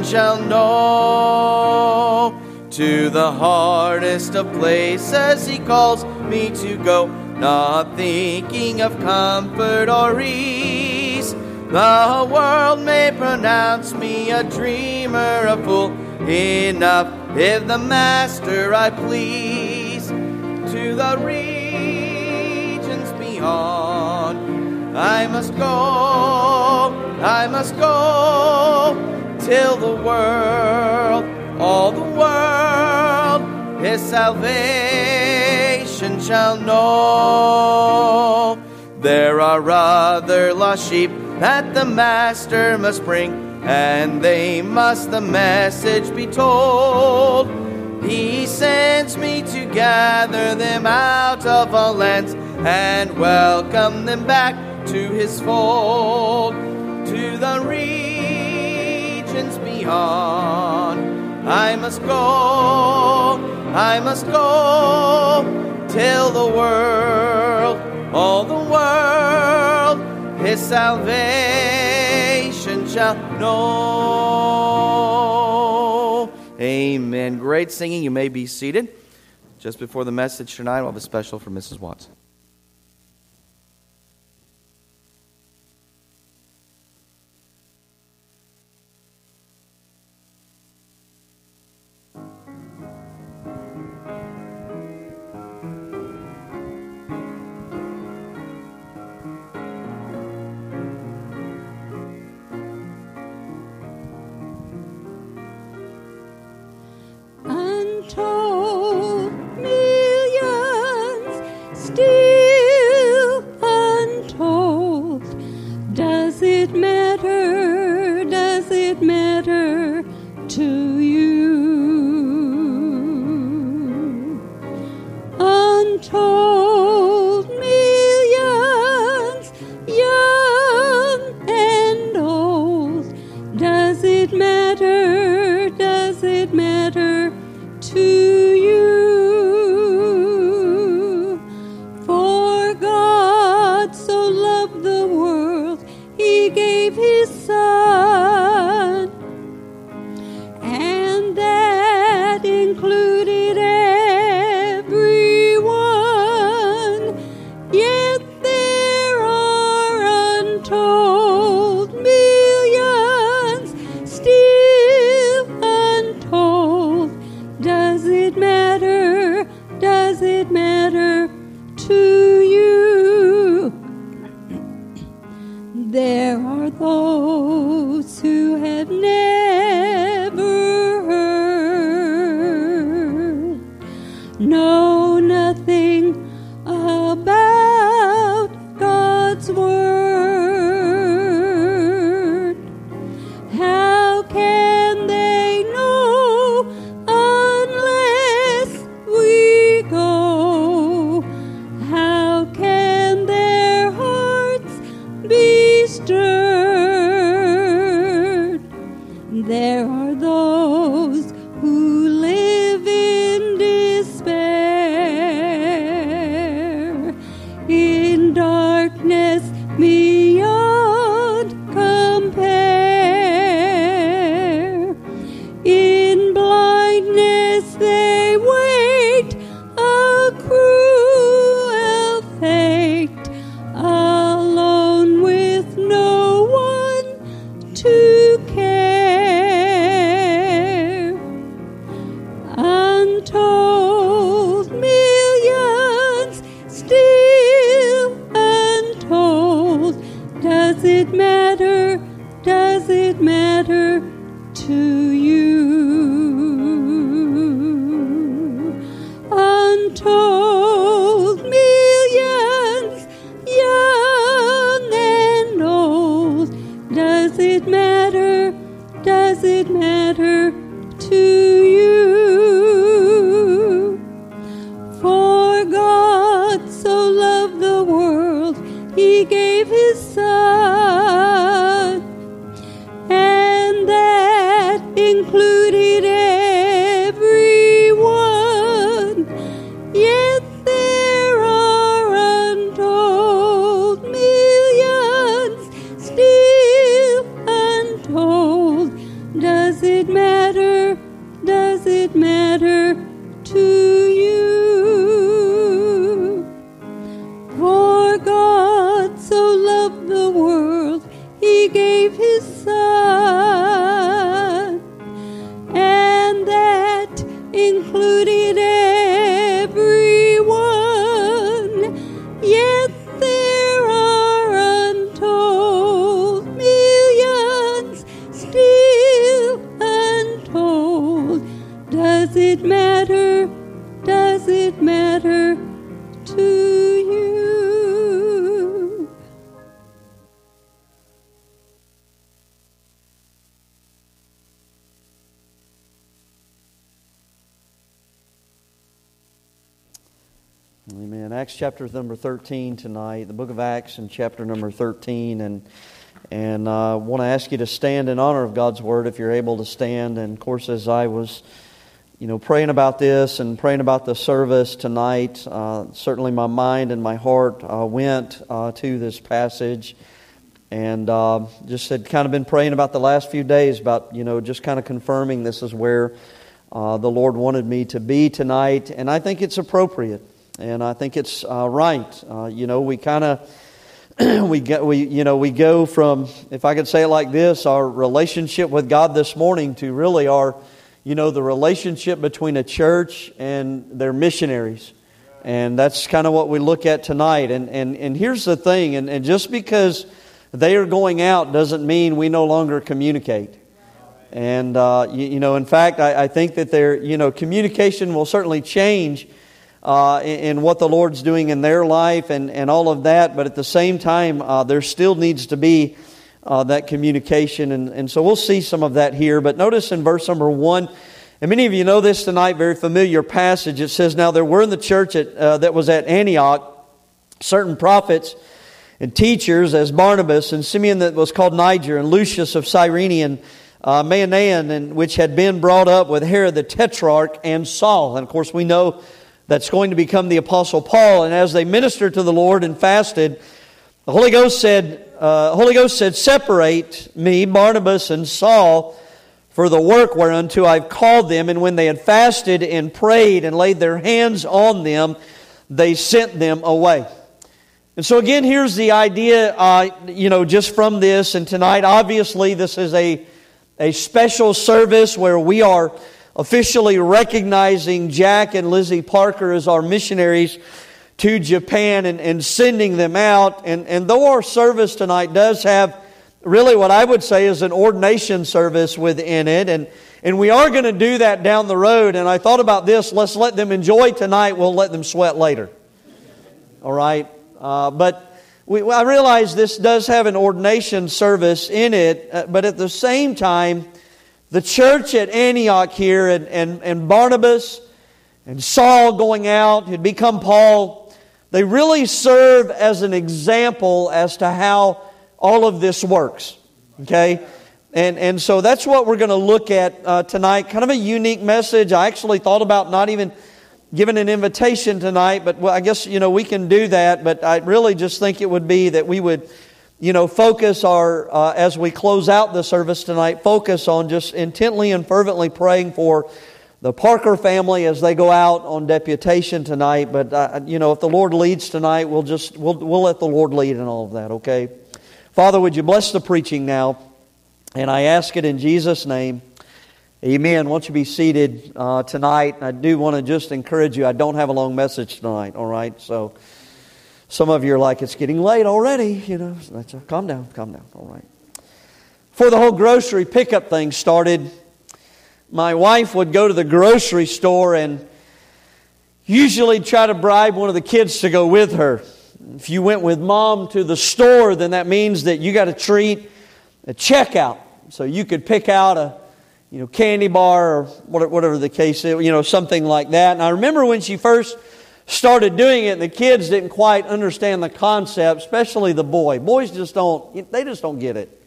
shall know. To the hardest of places he calls me to go, not thinking of comfort or ease. The world may pronounce me a dreamer, a fool, enough if the master I please. To the regions beyond I must go, I must go till the world, all the world, his salvation shall know. There are other lost sheep that the master must bring, and they must the message be told. He sends me to gather them out of all lands and welcome them back to his fold, to the regions beyond. I must go, I must go, till the world, all the world, his salvation shall know. Amen. Great singing. You may be seated. Just before the message tonight, we'll have a special for Mrs. Watson. Does it matter? Does it matter to Amen. Acts chapter number 13 tonight, the book of Acts and chapter number 13. And and I uh, want to ask you to stand in honor of God's word if you're able to stand. And of course, as I was, you know, praying about this and praying about the service tonight, uh, certainly my mind and my heart uh, went uh, to this passage. And uh, just had kind of been praying about the last few days about, you know, just kind of confirming this is where the Lord wanted me to be tonight. And I think it's appropriate and I think it's uh, right. Uh, you know, we kind of we get we you know we go from if I could say it like this, our relationship with God this morning to really our you know the relationship between a church and their missionaries. And that's kind of what we look at tonight. And, and, and here's the thing, and, and just because they are going out doesn't mean we no longer communicate. And, uh, you, you, know, in fact, I, I think that their, you know, communication will certainly change uh, in, in, what the Lord's doing in their life and, and all of that. But at the same time, uh, there still needs to be uh, that communication. And, and so we'll see some of that here. But notice in verse number one, and many of you know this tonight, very familiar passage. It says, Now there were in the church at, uh, that was at Antioch certain prophets and teachers, as Barnabas and Simeon that was called Niger, and Lucius of Cyrene, and uh, and, which had been brought up with Herod the Tetrarch and Saul. And of course, we know that's going to become the Apostle Paul. And as they ministered to the Lord and fasted, the Holy Ghost said, uh, Holy Ghost said, Separate me, Barnabas and Saul, for the work whereunto I've called them. And when they had fasted and prayed and laid their hands on them, they sent them away. And so again, here's the idea, uh, you know, just from this. And tonight, obviously, this is a, a special service where we are officially recognizing Jack and Lizzie Parker as our missionaries to Japan and, and sending them out. And, and though our service tonight does have really what I would say is an ordination service within it. And, and we are going to do that down the road. And I thought about this let's let them enjoy tonight, we'll let them sweat later. All right? Uh, but we, I realize this does have an ordination service in it, uh, but at the same time, the church at Antioch here and, and, and Barnabas and Saul going out, had become Paul, they really serve as an example as to how all of this works. Okay? And, and so that's what we're going to look at uh, tonight. Kind of a unique message. I actually thought about not even giving an invitation tonight, but well, I guess, you know, we can do that. But I really just think it would be that we would, you know, focus our, uh, as we close out the service tonight, focus on just intently and fervently praying for the Parker family as they go out on deputation tonight. But, uh, you know, if the Lord leads tonight, we'll just, we'll, we'll let the Lord lead in all of that, okay? Father, would you bless the preaching now? And I ask it in Jesus' name. Amen. Won't you be seated uh, tonight? I do want to just encourage you. I don't have a long message tonight, all right? So some of you are like, it's getting late already. You know, that's a, calm down, calm down, all right. Before the whole grocery pickup thing started, my wife would go to the grocery store and usually try to bribe one of the kids to go with her. If you went with mom to the store, then that means that you got to treat a checkout. So you could pick out a you know, candy bar or whatever the case is, you know, something like that. And I remember when she first started doing it, and the kids didn't quite understand the concept, especially the boy. Boys just don't, they just don't get it.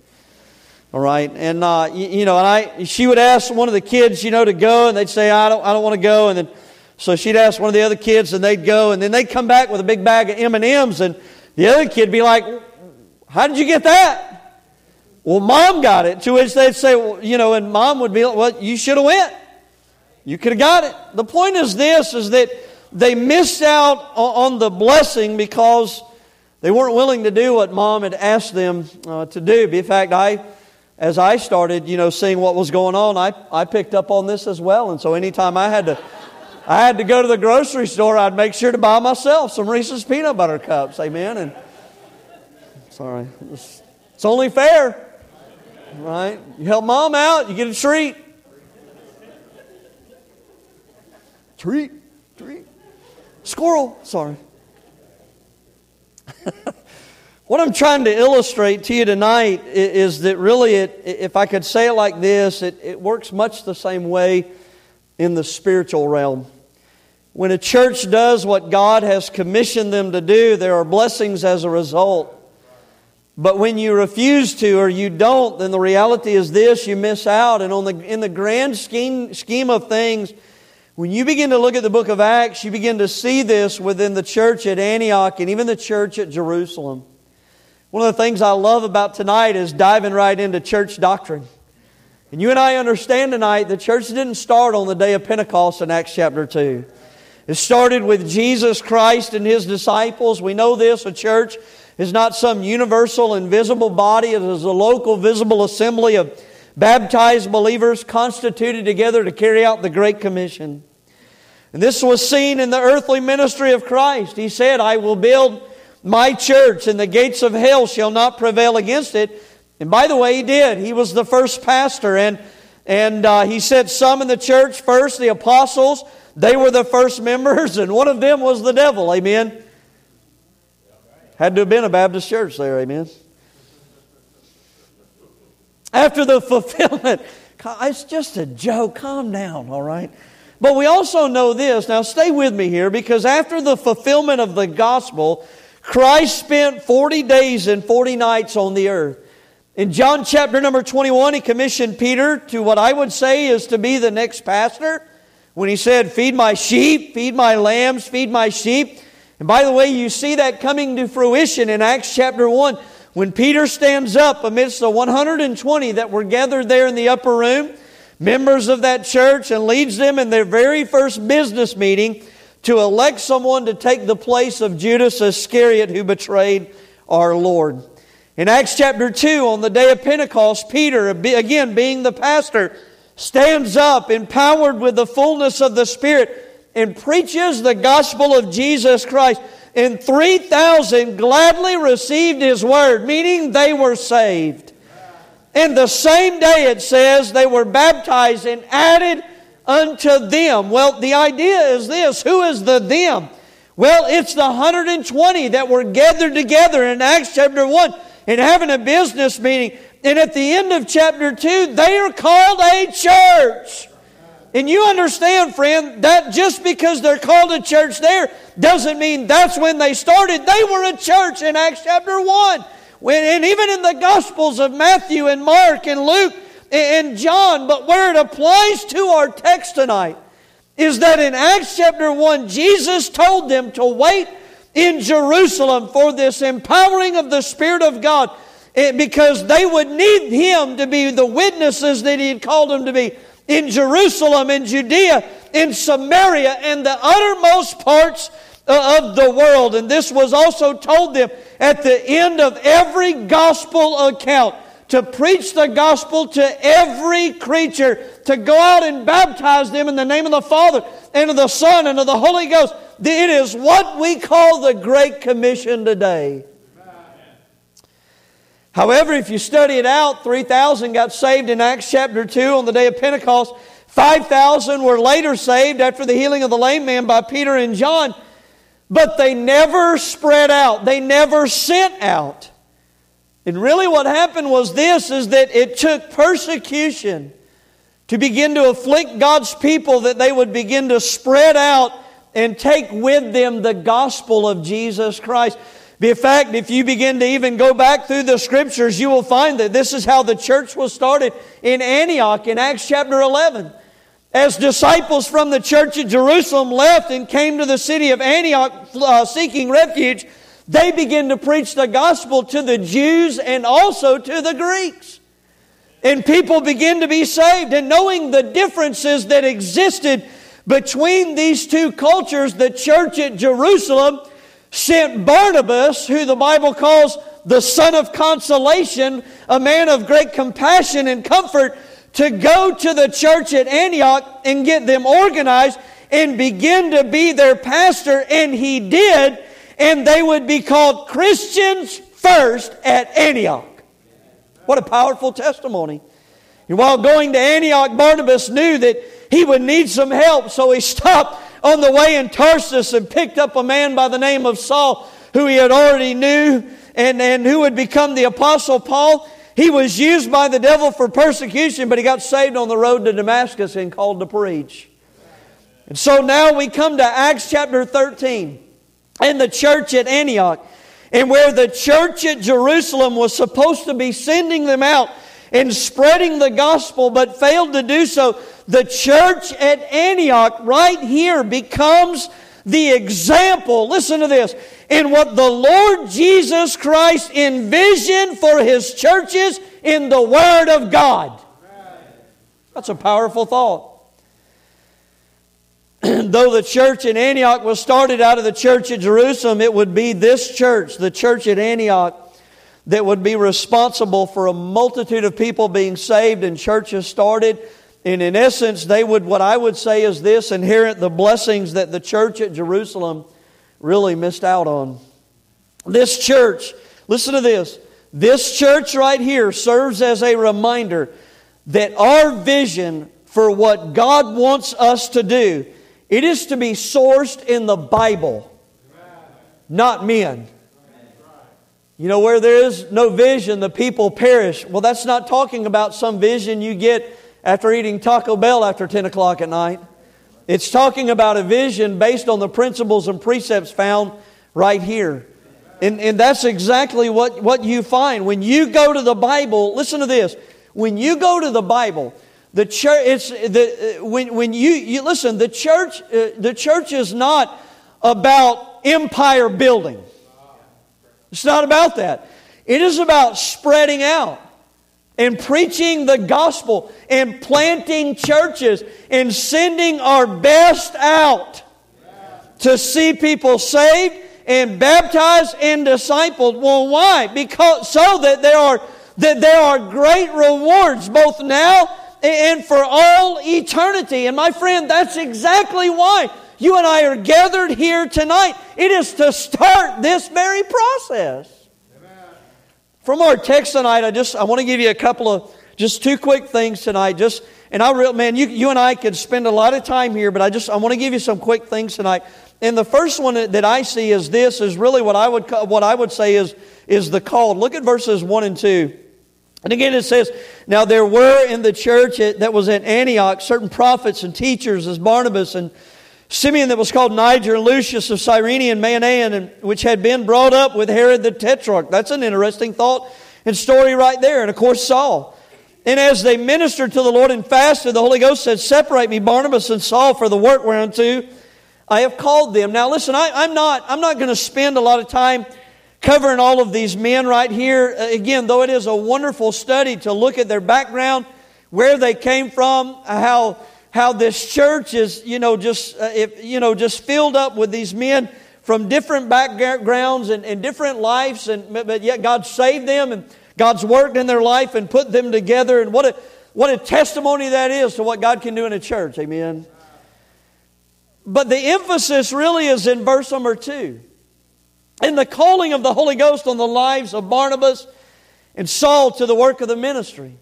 All right, and uh, you, you, know, and I, she would ask one of the kids, you know, to go, and they'd say, "I don't, I don't want to go," and then so she'd ask one of the other kids, and they'd go, and then they'd come back with a big bag of M and M's, and the other kid'd be like, "How did you get that?" Well, mom got it. To which they'd say, well, you know, and mom would be like, "Well, you should have went. You could have got it." The point is this: is that they missed out on the blessing because they weren't willing to do what mom had asked them uh, to do. In fact, I as I started, you know, seeing what was going on, I, I picked up on this as well. And so anytime I had to I had to go to the grocery store, I'd make sure to buy myself some Reese's peanut butter cups. Amen. And sorry. It's, it's only fair. Right? You help mom out, you get a treat. Treat, treat. Squirrel, sorry. What I'm trying to illustrate to you tonight is that really, it, if I could say it like this, it, it works much the same way in the spiritual realm. When a church does what God has commissioned them to do, there are blessings as a result. But when you refuse to or you don't, then the reality is this you miss out. And on the, in the grand scheme, scheme of things, when you begin to look at the book of Acts, you begin to see this within the church at Antioch and even the church at Jerusalem. One of the things I love about tonight is diving right into church doctrine. And you and I understand tonight the church didn't start on the day of Pentecost in Acts chapter 2. It started with Jesus Christ and his disciples. We know this a church is not some universal invisible body, it is a local visible assembly of baptized believers constituted together to carry out the Great Commission. And this was seen in the earthly ministry of Christ. He said, I will build my church, and the gates of hell shall not prevail against it. And by the way, he did. He was the first pastor, and, and uh, he said, some in the church first, the apostles. They were the first members, and one of them was the devil. Amen. Had to have been a Baptist church there. Amen. After the fulfillment, it's just a joke. Calm down, all right? But we also know this. Now, stay with me here because after the fulfillment of the gospel, Christ spent 40 days and 40 nights on the earth. In John chapter number 21, he commissioned Peter to what I would say is to be the next pastor. When he said, Feed my sheep, feed my lambs, feed my sheep. And by the way, you see that coming to fruition in Acts chapter 1 when Peter stands up amidst the 120 that were gathered there in the upper room, members of that church, and leads them in their very first business meeting to elect someone to take the place of Judas Iscariot who betrayed our Lord. In Acts chapter 2, on the day of Pentecost, Peter, again being the pastor, stands up empowered with the fullness of the Spirit and preaches the gospel of Jesus Christ. And 3,000 gladly received his word, meaning they were saved. And the same day it says they were baptized and added unto them. Well, the idea is this who is the them? Well, it's the 120 that were gathered together in Acts chapter 1 and having a business meeting. And at the end of chapter 2, they are called a church. And you understand, friend, that just because they're called a church there doesn't mean that's when they started. They were a church in Acts chapter 1. And even in the Gospels of Matthew and Mark and Luke and John. But where it applies to our text tonight is that in Acts chapter 1, Jesus told them to wait in Jerusalem for this empowering of the Spirit of God eh, because they would need Him to be the witnesses that He had called them to be in Jerusalem, in Judea, in Samaria, and the uttermost parts of the world. And this was also told them at the end of every gospel account to preach the gospel to every creature, to go out and baptize them in the name of the Father and of the Son and of the Holy Ghost. It is what we call the Great Commission today. However, if you study it out, 3,000 got saved in Acts chapter 2 on the day of Pentecost. 5,000 were later saved after the healing of the lame man by Peter and John. But they never spread out. They never sent out. And really what happened was this is that it took persecution to begin to afflict God's people that they would begin to spread out and take with them the gospel of Jesus Christ. In fact, if you begin to even go back through the scriptures, you will find that this is how the church was started in Antioch in Acts chapter 11. As disciples from the church at Jerusalem left and came to the city of Antioch uh, seeking refuge, they began to preach the gospel to the Jews and also to the Greeks. And people began to be saved. And knowing the differences that existed between these two cultures, the church at Jerusalem sent Barnabas, who the Bible calls the son of consolation, a man of great compassion and comfort, to go to the church at Antioch and get them organized and begin to be their pastor. And he did, and they would be called Christians first at Antioch. What a powerful testimony. And while going to Antioch, Barnabas knew that he would need some help, so he stopped on the way in Tarsus and picked up a man by the name of Saul, who he had already knew and, and who would become the Apostle Paul. He was used by the devil for persecution, but he got saved on the road to Damascus and called to preach. And so now we come to Acts chapter 13 and the church at Antioch, and where the church at Jerusalem was supposed to be sending them out and spreading the gospel, but failed to do so the church at Antioch, right here, becomes the example, listen to this, in what the Lord Jesus Christ envisioned for his churches in the Word of God. That's a powerful thought. Though the church in Antioch was started out of the church at Jerusalem, it would be this church, the church at Antioch, that would be responsible for a multitude of people being saved and churches started and in essence, they would, what I would say is this inherit the blessings that the church at Jerusalem really missed out on. This church, listen to this. This church right here serves as a reminder that our vision for what God wants us to do, it is to be sourced in the Bible, not men. You know, where there is no vision, the people perish. Well, that's not talking about some vision you get after eating Taco Bell after 10 o'clock at night. It's talking about a vision based on the principles and precepts found right here. And, and that's exactly what, what you find. When you go to the Bible, listen to this. When you go to the Bible, the church, it's the, when, when you, you listen, the church, uh, the church is not about empire building. It's not about that. It is about spreading out and preaching the gospel and planting churches and sending our best out to see people saved and baptized and discipled. Well, why? Because so that there are that there are great rewards both now and for all eternity. And my friend, that's exactly why you and I are gathered here tonight. It is to start this very process. From our text tonight, I just I want to give you a couple of just two quick things tonight. Just and I real man, you, you and I could spend a lot of time here, but I just I want to give you some quick things tonight. And the first one that I see is this is really what I would what I would say is is the call. Look at verses one and two. And again, it says, Now there were in the church that was at Antioch certain prophets and teachers, as Barnabas and Simeon that was called Niger, and Lucius of Cyrene and Manaen, and which had been brought up with Herod the Tetrarch. That's an interesting thought and story right there. And of course, Saul. And as they ministered to the Lord and fasted, the Holy Ghost said, Separate me, Barnabas and Saul, for the work whereunto I have called them. Now listen, I, am not, I'm not going to spend a lot of time covering all of these men right here. Uh, again, though it is a wonderful study to look at their background, where they came from, how, how this church is, you know, just, uh, if, you know, just filled up with these men from different backgrounds and, and different lives, and, but yet God saved them and God's worked in their life and put them together. And what a, what a testimony that is to what God can do in a church. Amen. But the emphasis really is in verse number two. In the calling of the Holy Ghost on the lives of Barnabas and Saul to the work of the ministry.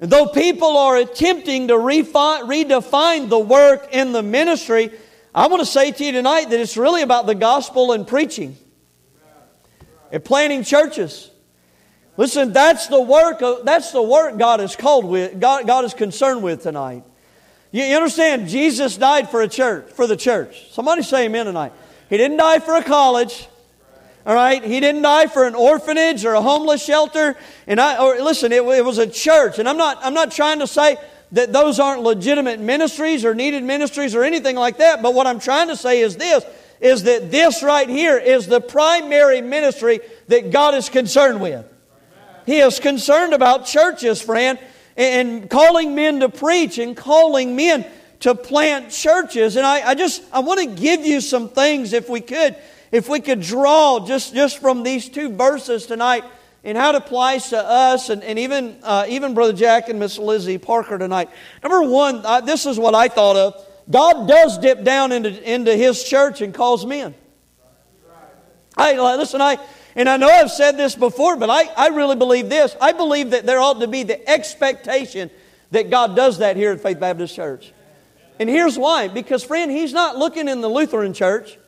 And though people are attempting to redefine the work in the ministry, I want to say to you tonight that it's really about the gospel and preaching and planting churches. Listen, that's the work of, that's the work God is called with, God, God is concerned with tonight. You, understand? Jesus died for a church, for the church. Somebody say amen tonight. He didn't die for a college. All right, he didn't die for an orphanage or a homeless shelter. And I, or listen, it, it was a church. And I'm not, I'm not trying to say that those aren't legitimate ministries or needed ministries or anything like that. But what I'm trying to say is this: is that this right here is the primary ministry that God is concerned with. He is concerned about churches, friend and calling men to preach and calling men to plant churches. And I, I just, I want to give you some things if we could, if we could draw just, just from these two verses tonight and how it applies to us and, and even, uh, even Brother Jack and Miss Lizzie Parker tonight. Number one, uh, this is what I thought of. God does dip down into, into His church and calls men. I, listen, I, and I know I've said this before, but I, I really believe this. I believe that there ought to be the expectation that God does that here at Faith Baptist Church. And here's why. Because, friend, He's not looking in the Lutheran church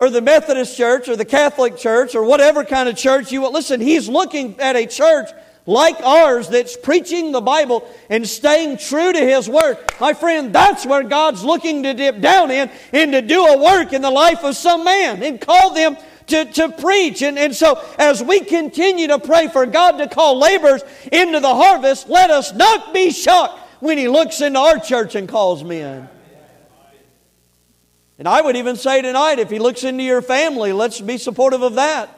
or the Methodist church or the Catholic church or whatever kind of church you want. Listen, He's looking at a church like ours that's preaching the Bible and staying true to His Word. My friend, that's where God's looking to dip down in and to do a work in the life of some man and call them to, to preach. And, and so, as we continue to pray for God to call laborers into the harvest, let us not be shocked when He looks into our church and calls men. And I would even say tonight, if He looks into your family, let's be supportive of that.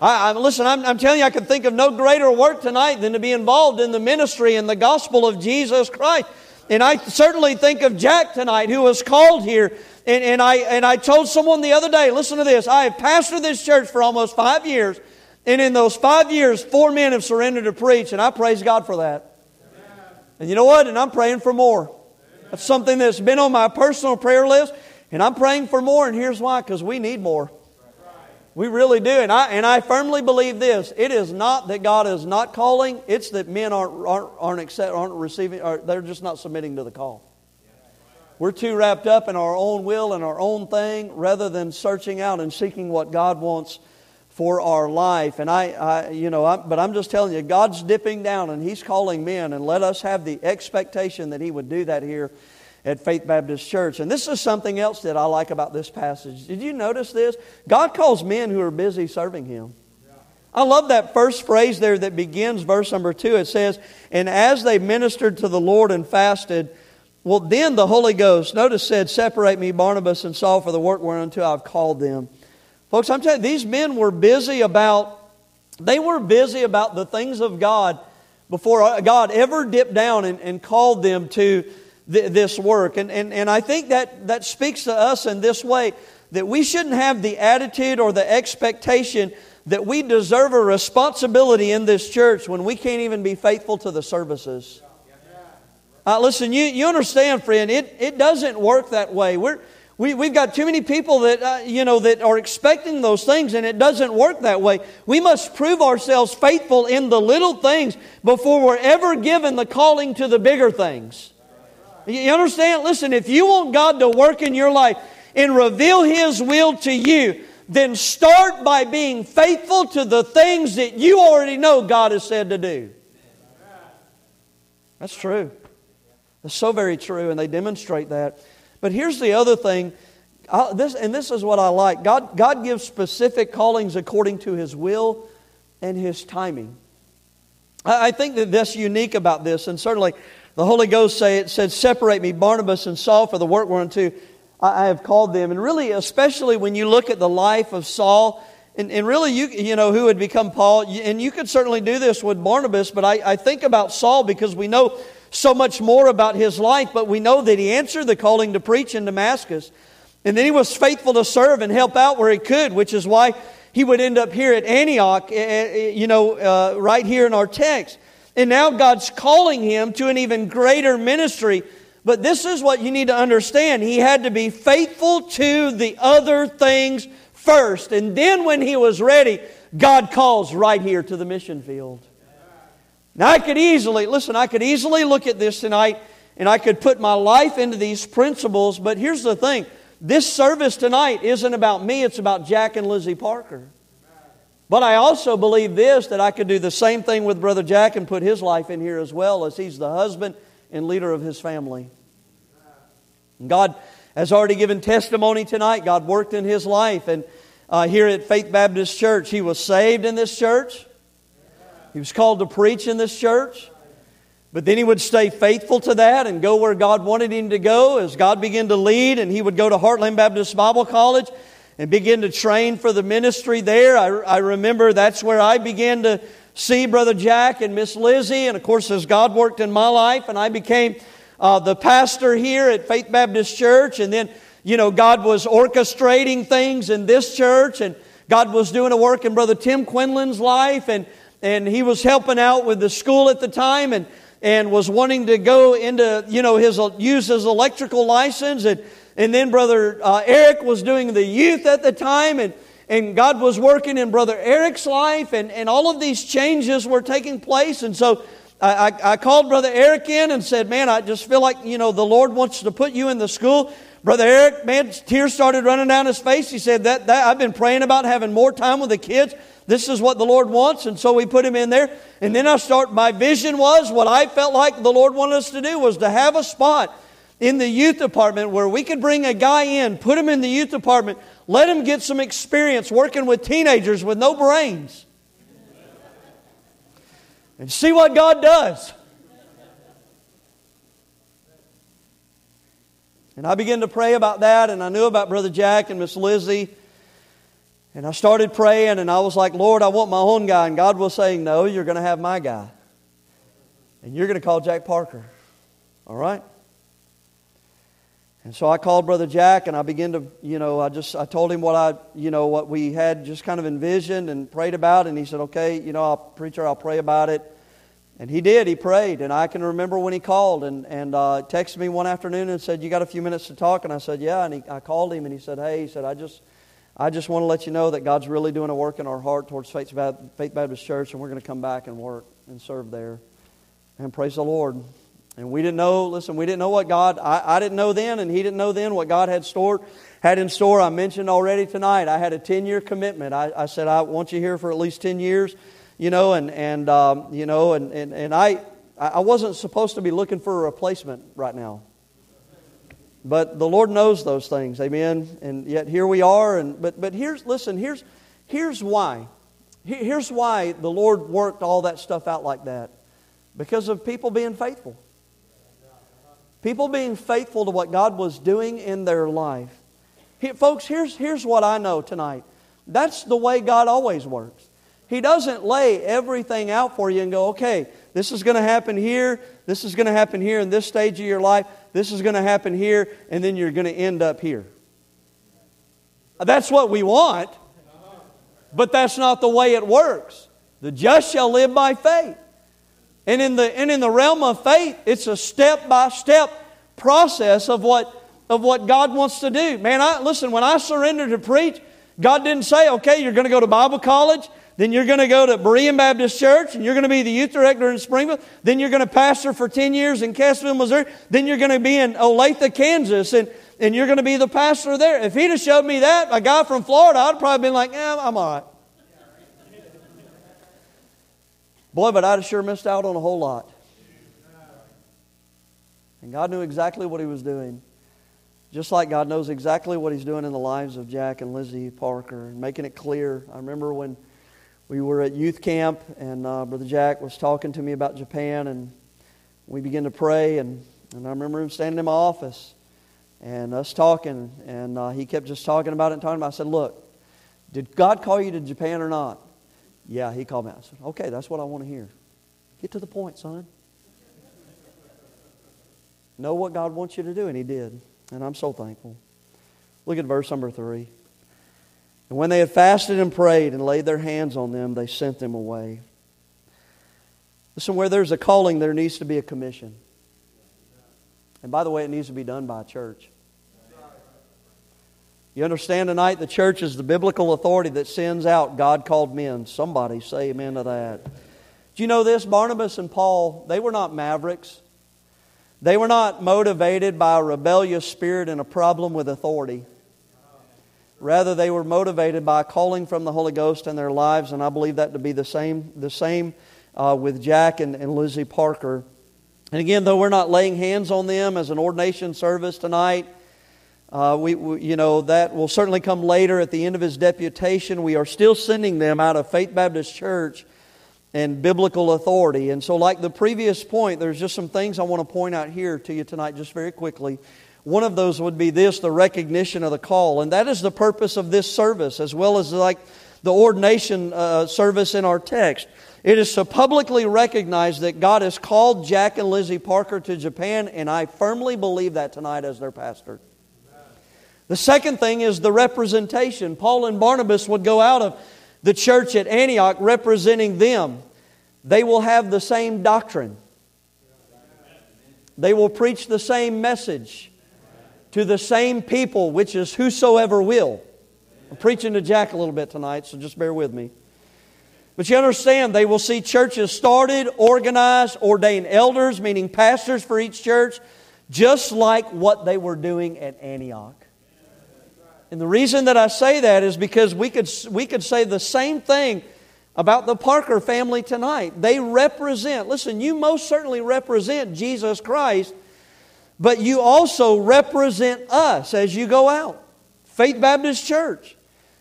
I, I, listen, I'm, I'm, telling you, I can think of no greater work tonight than to be involved in the ministry and the gospel of Jesus Christ. And I certainly think of Jack tonight, who was called here and, and, I, and I told someone the other day, listen to this. I have pastored this church for almost five years. And in those five years, four men have surrendered to preach. And I praise God for that. And you know what? And I'm praying for more. That's something that's been on my personal prayer list. And I'm praying for more. And here's why because we need more. We really do. And I, and I firmly believe this. It is not that God is not calling, it's that men aren't, aren't, aren't, accept, aren't receiving, or they're just not submitting to the call. We're too wrapped up in our own will and our own thing rather than searching out and seeking what God wants for our life. And I, I you know, I, but I'm just telling you, God's dipping down and He's calling men, and let us have the expectation that He would do that here at Faith Baptist Church. And this is something else that I like about this passage. Did you notice this? God calls men who are busy serving Him. I love that first phrase there that begins verse number two. It says, And as they ministered to the Lord and fasted, well, then the Holy Ghost, notice, said, Separate me, Barnabas and Saul, for the work whereunto I've called them. Folks, I'm telling you, these men were busy about, they were busy about the things of God before God ever dipped down and, and called them to th- this work. And, and, and I think that, that speaks to us in this way that we shouldn't have the attitude or the expectation that we deserve a responsibility in this church when we can't even be faithful to the services. Uh, listen, you, you understand, friend, it, it doesn't work that way. We're, we, we've got too many people that, uh, you know, that are expecting those things, and it doesn't work that way. We must prove ourselves faithful in the little things before we're ever given the calling to the bigger things. You understand? Listen, if you want God to work in your life and reveal His will to you, then start by being faithful to the things that you already know God has said to do. That's true. That's so very true, and they demonstrate that. But here's the other thing. I, this, and this is what I like God, God gives specific callings according to His will and His timing. I, I think that that's unique about this, and certainly the Holy Ghost say it said, Separate me, Barnabas and Saul, for the work whereunto I have called them. And really, especially when you look at the life of Saul, and, and really, you, you know, who had become Paul, and you could certainly do this with Barnabas, but I, I think about Saul because we know so much more about his life, but we know that he answered the calling to preach in Damascus. And then he was faithful to serve and help out where he could, which is why he would end up here at Antioch, eh, eh, you know, uh, right here in our text. And now God's calling him to an even greater ministry but this is what you need to understand. He had to be faithful to the other things first. And then when he was ready, God calls right here to the mission field. Now, I could easily, listen, I could easily look at this tonight and I could put my life into these principles, but here's the thing this service tonight isn't about me, it's about Jack and Lizzie Parker. But I also believe this that I could do the same thing with Brother Jack and put his life in here as well, as he's the husband and leader of his family. God has already given testimony tonight. God worked in his life. And uh, here at Faith Baptist Church, he was saved in this church. He was called to preach in this church. But then he would stay faithful to that and go where God wanted him to go as God began to lead. And he would go to Heartland Baptist Bible College and begin to train for the ministry there. I, I remember that's where I began to see Brother Jack and Miss Lizzie. And of course, as God worked in my life, and I became uh, the pastor here at Faith Baptist Church, and then, you know, God was orchestrating things in this church, and God was doing a work in Brother Tim Quinlan's life, and, and he was helping out with the school at the time, and, and was wanting to go into, you know, his, use his electrical license, and, and then Brother uh, Eric was doing the youth at the time, and, and God was working in Brother Eric's life, and, and all of these changes were taking place, and so I, I, I, called Brother Eric in and said, Man, I just feel like, you know, the Lord wants to put you in the school. Brother Eric, man, tears started running down his face. He said, that, that I've been praying about having more time with the kids. This is what the Lord wants. And so we put him in there. And then I start, my vision was what I felt like the Lord wanted us to do was to have a spot in the youth department where we could bring a guy in, put him in the youth department, let him get some experience working with teenagers with no brains and see what God does. And I began to pray about that, and I knew about Brother Jack and Miss Lizzie. And I started praying, and I was like, Lord, I want my own guy. And God was saying, No, you're going to have my guy. And you're going to call Jack Parker. All right? And so I called Brother Jack and I began to, you know, I just, I told him what I, you know, what we had just kind of envisioned and prayed about. And he said, okay, you know, I'll, preacher, I'll pray about it. And he did, he prayed. And I can remember when he called and, and uh, texted me one afternoon and said, you got a few minutes to talk? And I said, yeah. And he, I called him and he said, hey, he said, I just, I just want to let you know that God's really doing a work in our heart towards Faith Baptist Church and we're going to come back and work and serve there. And praise the Lord. And we didn't know, listen, we didn't know what God, I, I didn't know then, and he didn't know then what God had stored, had in store. I mentioned already tonight, I had a 10 year commitment. I, I said, I want you here for at least 10 years, you know, and, and um, you know, and, and, and I, I wasn't supposed to be looking for a replacement right now. But the Lord knows those things, amen. And yet here we are. And but but here's listen. Here's here's why. Here's why the Lord worked all that stuff out like that. Because of people being faithful. People being faithful to what God was doing in their life. Here, folks, here's, here's what I know tonight. That's the way God always works. He doesn't lay everything out for you and go, okay, this is going to happen here, this is going to happen here in this stage of your life, this is going to happen here, and then you're going to end up here. That's what we want, but that's not the way it works. The just shall live by faith. And in the, and in the realm of faith, it's a step by step process of what, of what God wants to do. Man, I, listen, when I surrendered to preach, God didn't say, okay, you're going to go to Bible college, then you're going to go to Berean Baptist Church, and you're going to be the youth director in Springfield, then you're going to pastor for 10 years in Cassville, Missouri, then you're going to be in Olathe, Kansas, and, and you're going to be the pastor there. If he'd have showed me that, a guy from Florida, I'd probably been like, yeah, I'm all right. Boy, but I'd sure missed out on a whole lot. And God knew exactly what He was doing. Just like God knows exactly what He's doing in the lives of Jack and Lizzie Parker and making it clear. I remember when we were at youth camp and uh, Brother Jack was talking to me about Japan and we began to pray and, and I remember him standing in my office and us talking and uh, he kept just talking about it and talking about it. I said, look, did God call you to Japan or not? Yeah, he called me. I said, okay, that's what I want to hear. Get to the point, son. Know what God wants you to do, and he did. And I'm so thankful. Look at verse number three. And when they had fasted and prayed and laid their hands on them, they sent them away. Listen, where there's a calling, there needs to be a commission. And by the way, it needs to be done by a church. You understand tonight the church is the biblical authority that sends out God called men. Somebody say amen to that. Do you know this? Barnabas and Paul, they were not mavericks. They were not motivated by a rebellious spirit and a problem with authority. Rather, they were motivated by a calling from the Holy Ghost in their lives, and I believe that to be the same, the same uh, with Jack and, and Lizzie Parker. And again, though we're not laying hands on them as an ordination service tonight, uh, we, we, you know, that will certainly come later at the end of his deputation. We are still sending them out of Faith Baptist Church and biblical authority. And so, like the previous point, there's just some things I want to point out here to you tonight, just very quickly. One of those would be this the recognition of the call. And that is the purpose of this service, as well as like the ordination uh, service in our text. It is to publicly recognize that God has called Jack and Lizzie Parker to Japan, and I firmly believe that tonight as their pastor. The second thing is the representation. Paul and Barnabas would go out of the church at Antioch representing them. They will have the same doctrine, they will preach the same message to the same people, which is whosoever will. I'm preaching to Jack a little bit tonight, so just bear with me. But you understand, they will see churches started, organized, ordain elders, meaning pastors for each church, just like what they were doing at Antioch. And the reason that I say that is because we could, we could say the same thing about the Parker family tonight. They represent, listen, you most certainly represent Jesus Christ, but you also represent us as you go out. Faith Baptist Church.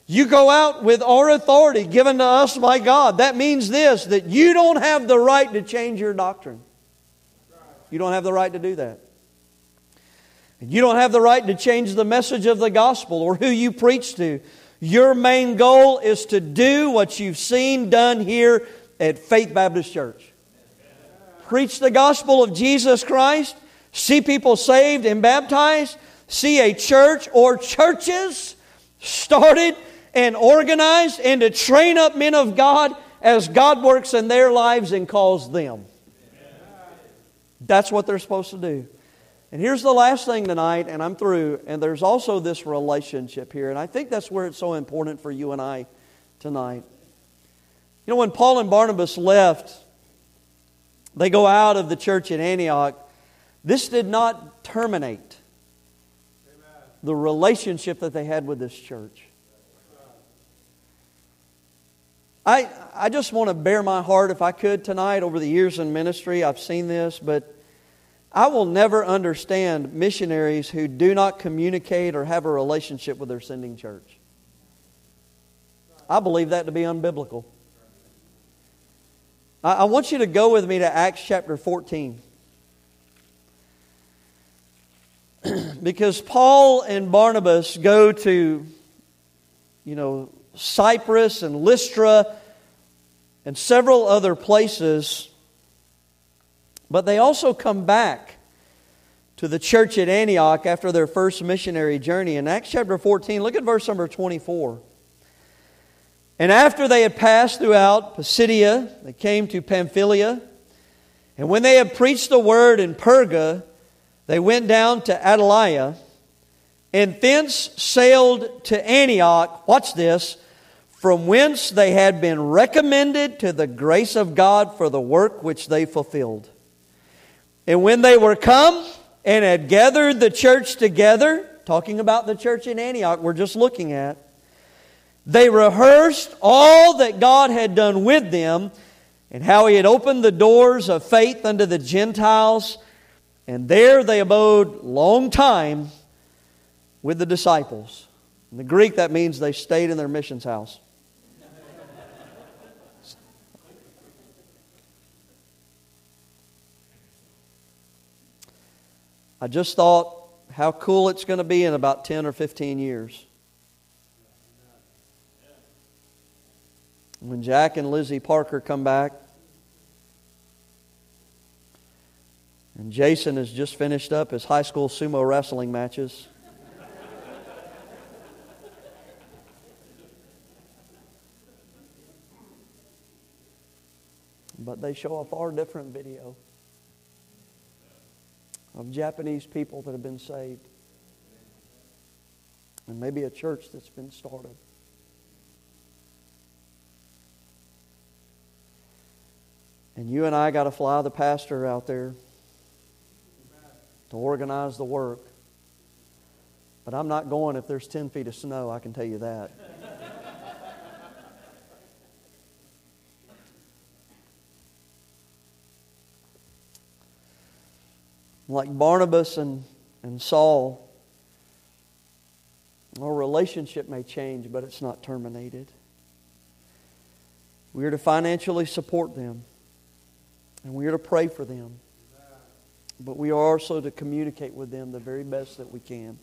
You go out with our authority given to us by God. That means this that you don't have the right to change your doctrine. You don't have the right to do that. You don't have the right to change the message of the gospel or who you preach to. Your main goal is to do what you've seen done here at Faith Baptist Church. Preach the gospel of Jesus Christ, see people saved and baptized, see a church or churches started and organized, and to train up men of God as God works in their lives and calls them. That's what they're supposed to do. And here's the last thing tonight, and I'm through. And there's also this relationship here. And I think that's where it's so important for you and I tonight. You know, when Paul and Barnabas left, they go out of the church in Antioch. This did not terminate the relationship that they had with this church. I, I just want to bare my heart, if I could, tonight. Over the years in ministry, I've seen this, but I will never understand missionaries who do not communicate or have a relationship with their sending church. I believe that to be unbiblical. I, want you to go with me to Acts chapter 14. because Paul and Barnabas go to, you know, Cyprus and Lystra and several other places but they also come back to the church at Antioch after their first missionary journey. In Acts chapter 14, look at verse number 24. And after they had passed throughout Pisidia, they came to Pamphylia. And when they had preached the word in Perga, they went down to Attalia, and thence sailed to Antioch. Watch this from whence they had been recommended to the grace of God for the work which they fulfilled. And when they were come and had gathered the church together, talking about the church in Antioch, we're just looking at, they rehearsed all that God had done with them and how He had opened the doors of faith unto the Gentiles. And there they abode long time with the disciples. In the Greek, that means they stayed in their missions house. I just thought how cool it's going to be in about 10 or 15 years. When Jack and Lizzie Parker come back, and Jason has just finished up his high school sumo wrestling matches. but they show a far different video of Japanese people that have been saved. And maybe a church that's been started. And you and I got to fly the pastor out there to organize the work. But I'm not going if there's 10 feet of snow, I can tell you that. Like Barnabas and, and Saul, our relationship may change, but it's not terminated. We are to financially support them, and we are to pray for them. But we are also to communicate with them the very best that we can.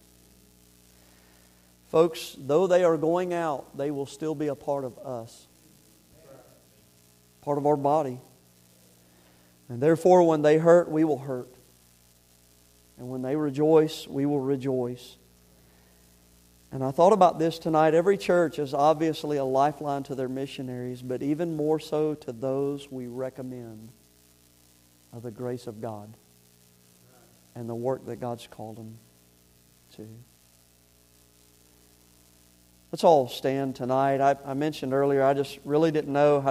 Folks, though they are going out, they will still be a part of us, part of our body. And therefore, when they hurt, we will hurt. And when they rejoice, we will rejoice. And I thought about this tonight. Every church is obviously a lifeline to their missionaries, but even more so to those we recommend of the grace of God and the work that God's called them to. Let's all stand tonight. I, I mentioned earlier, I just really didn't know how to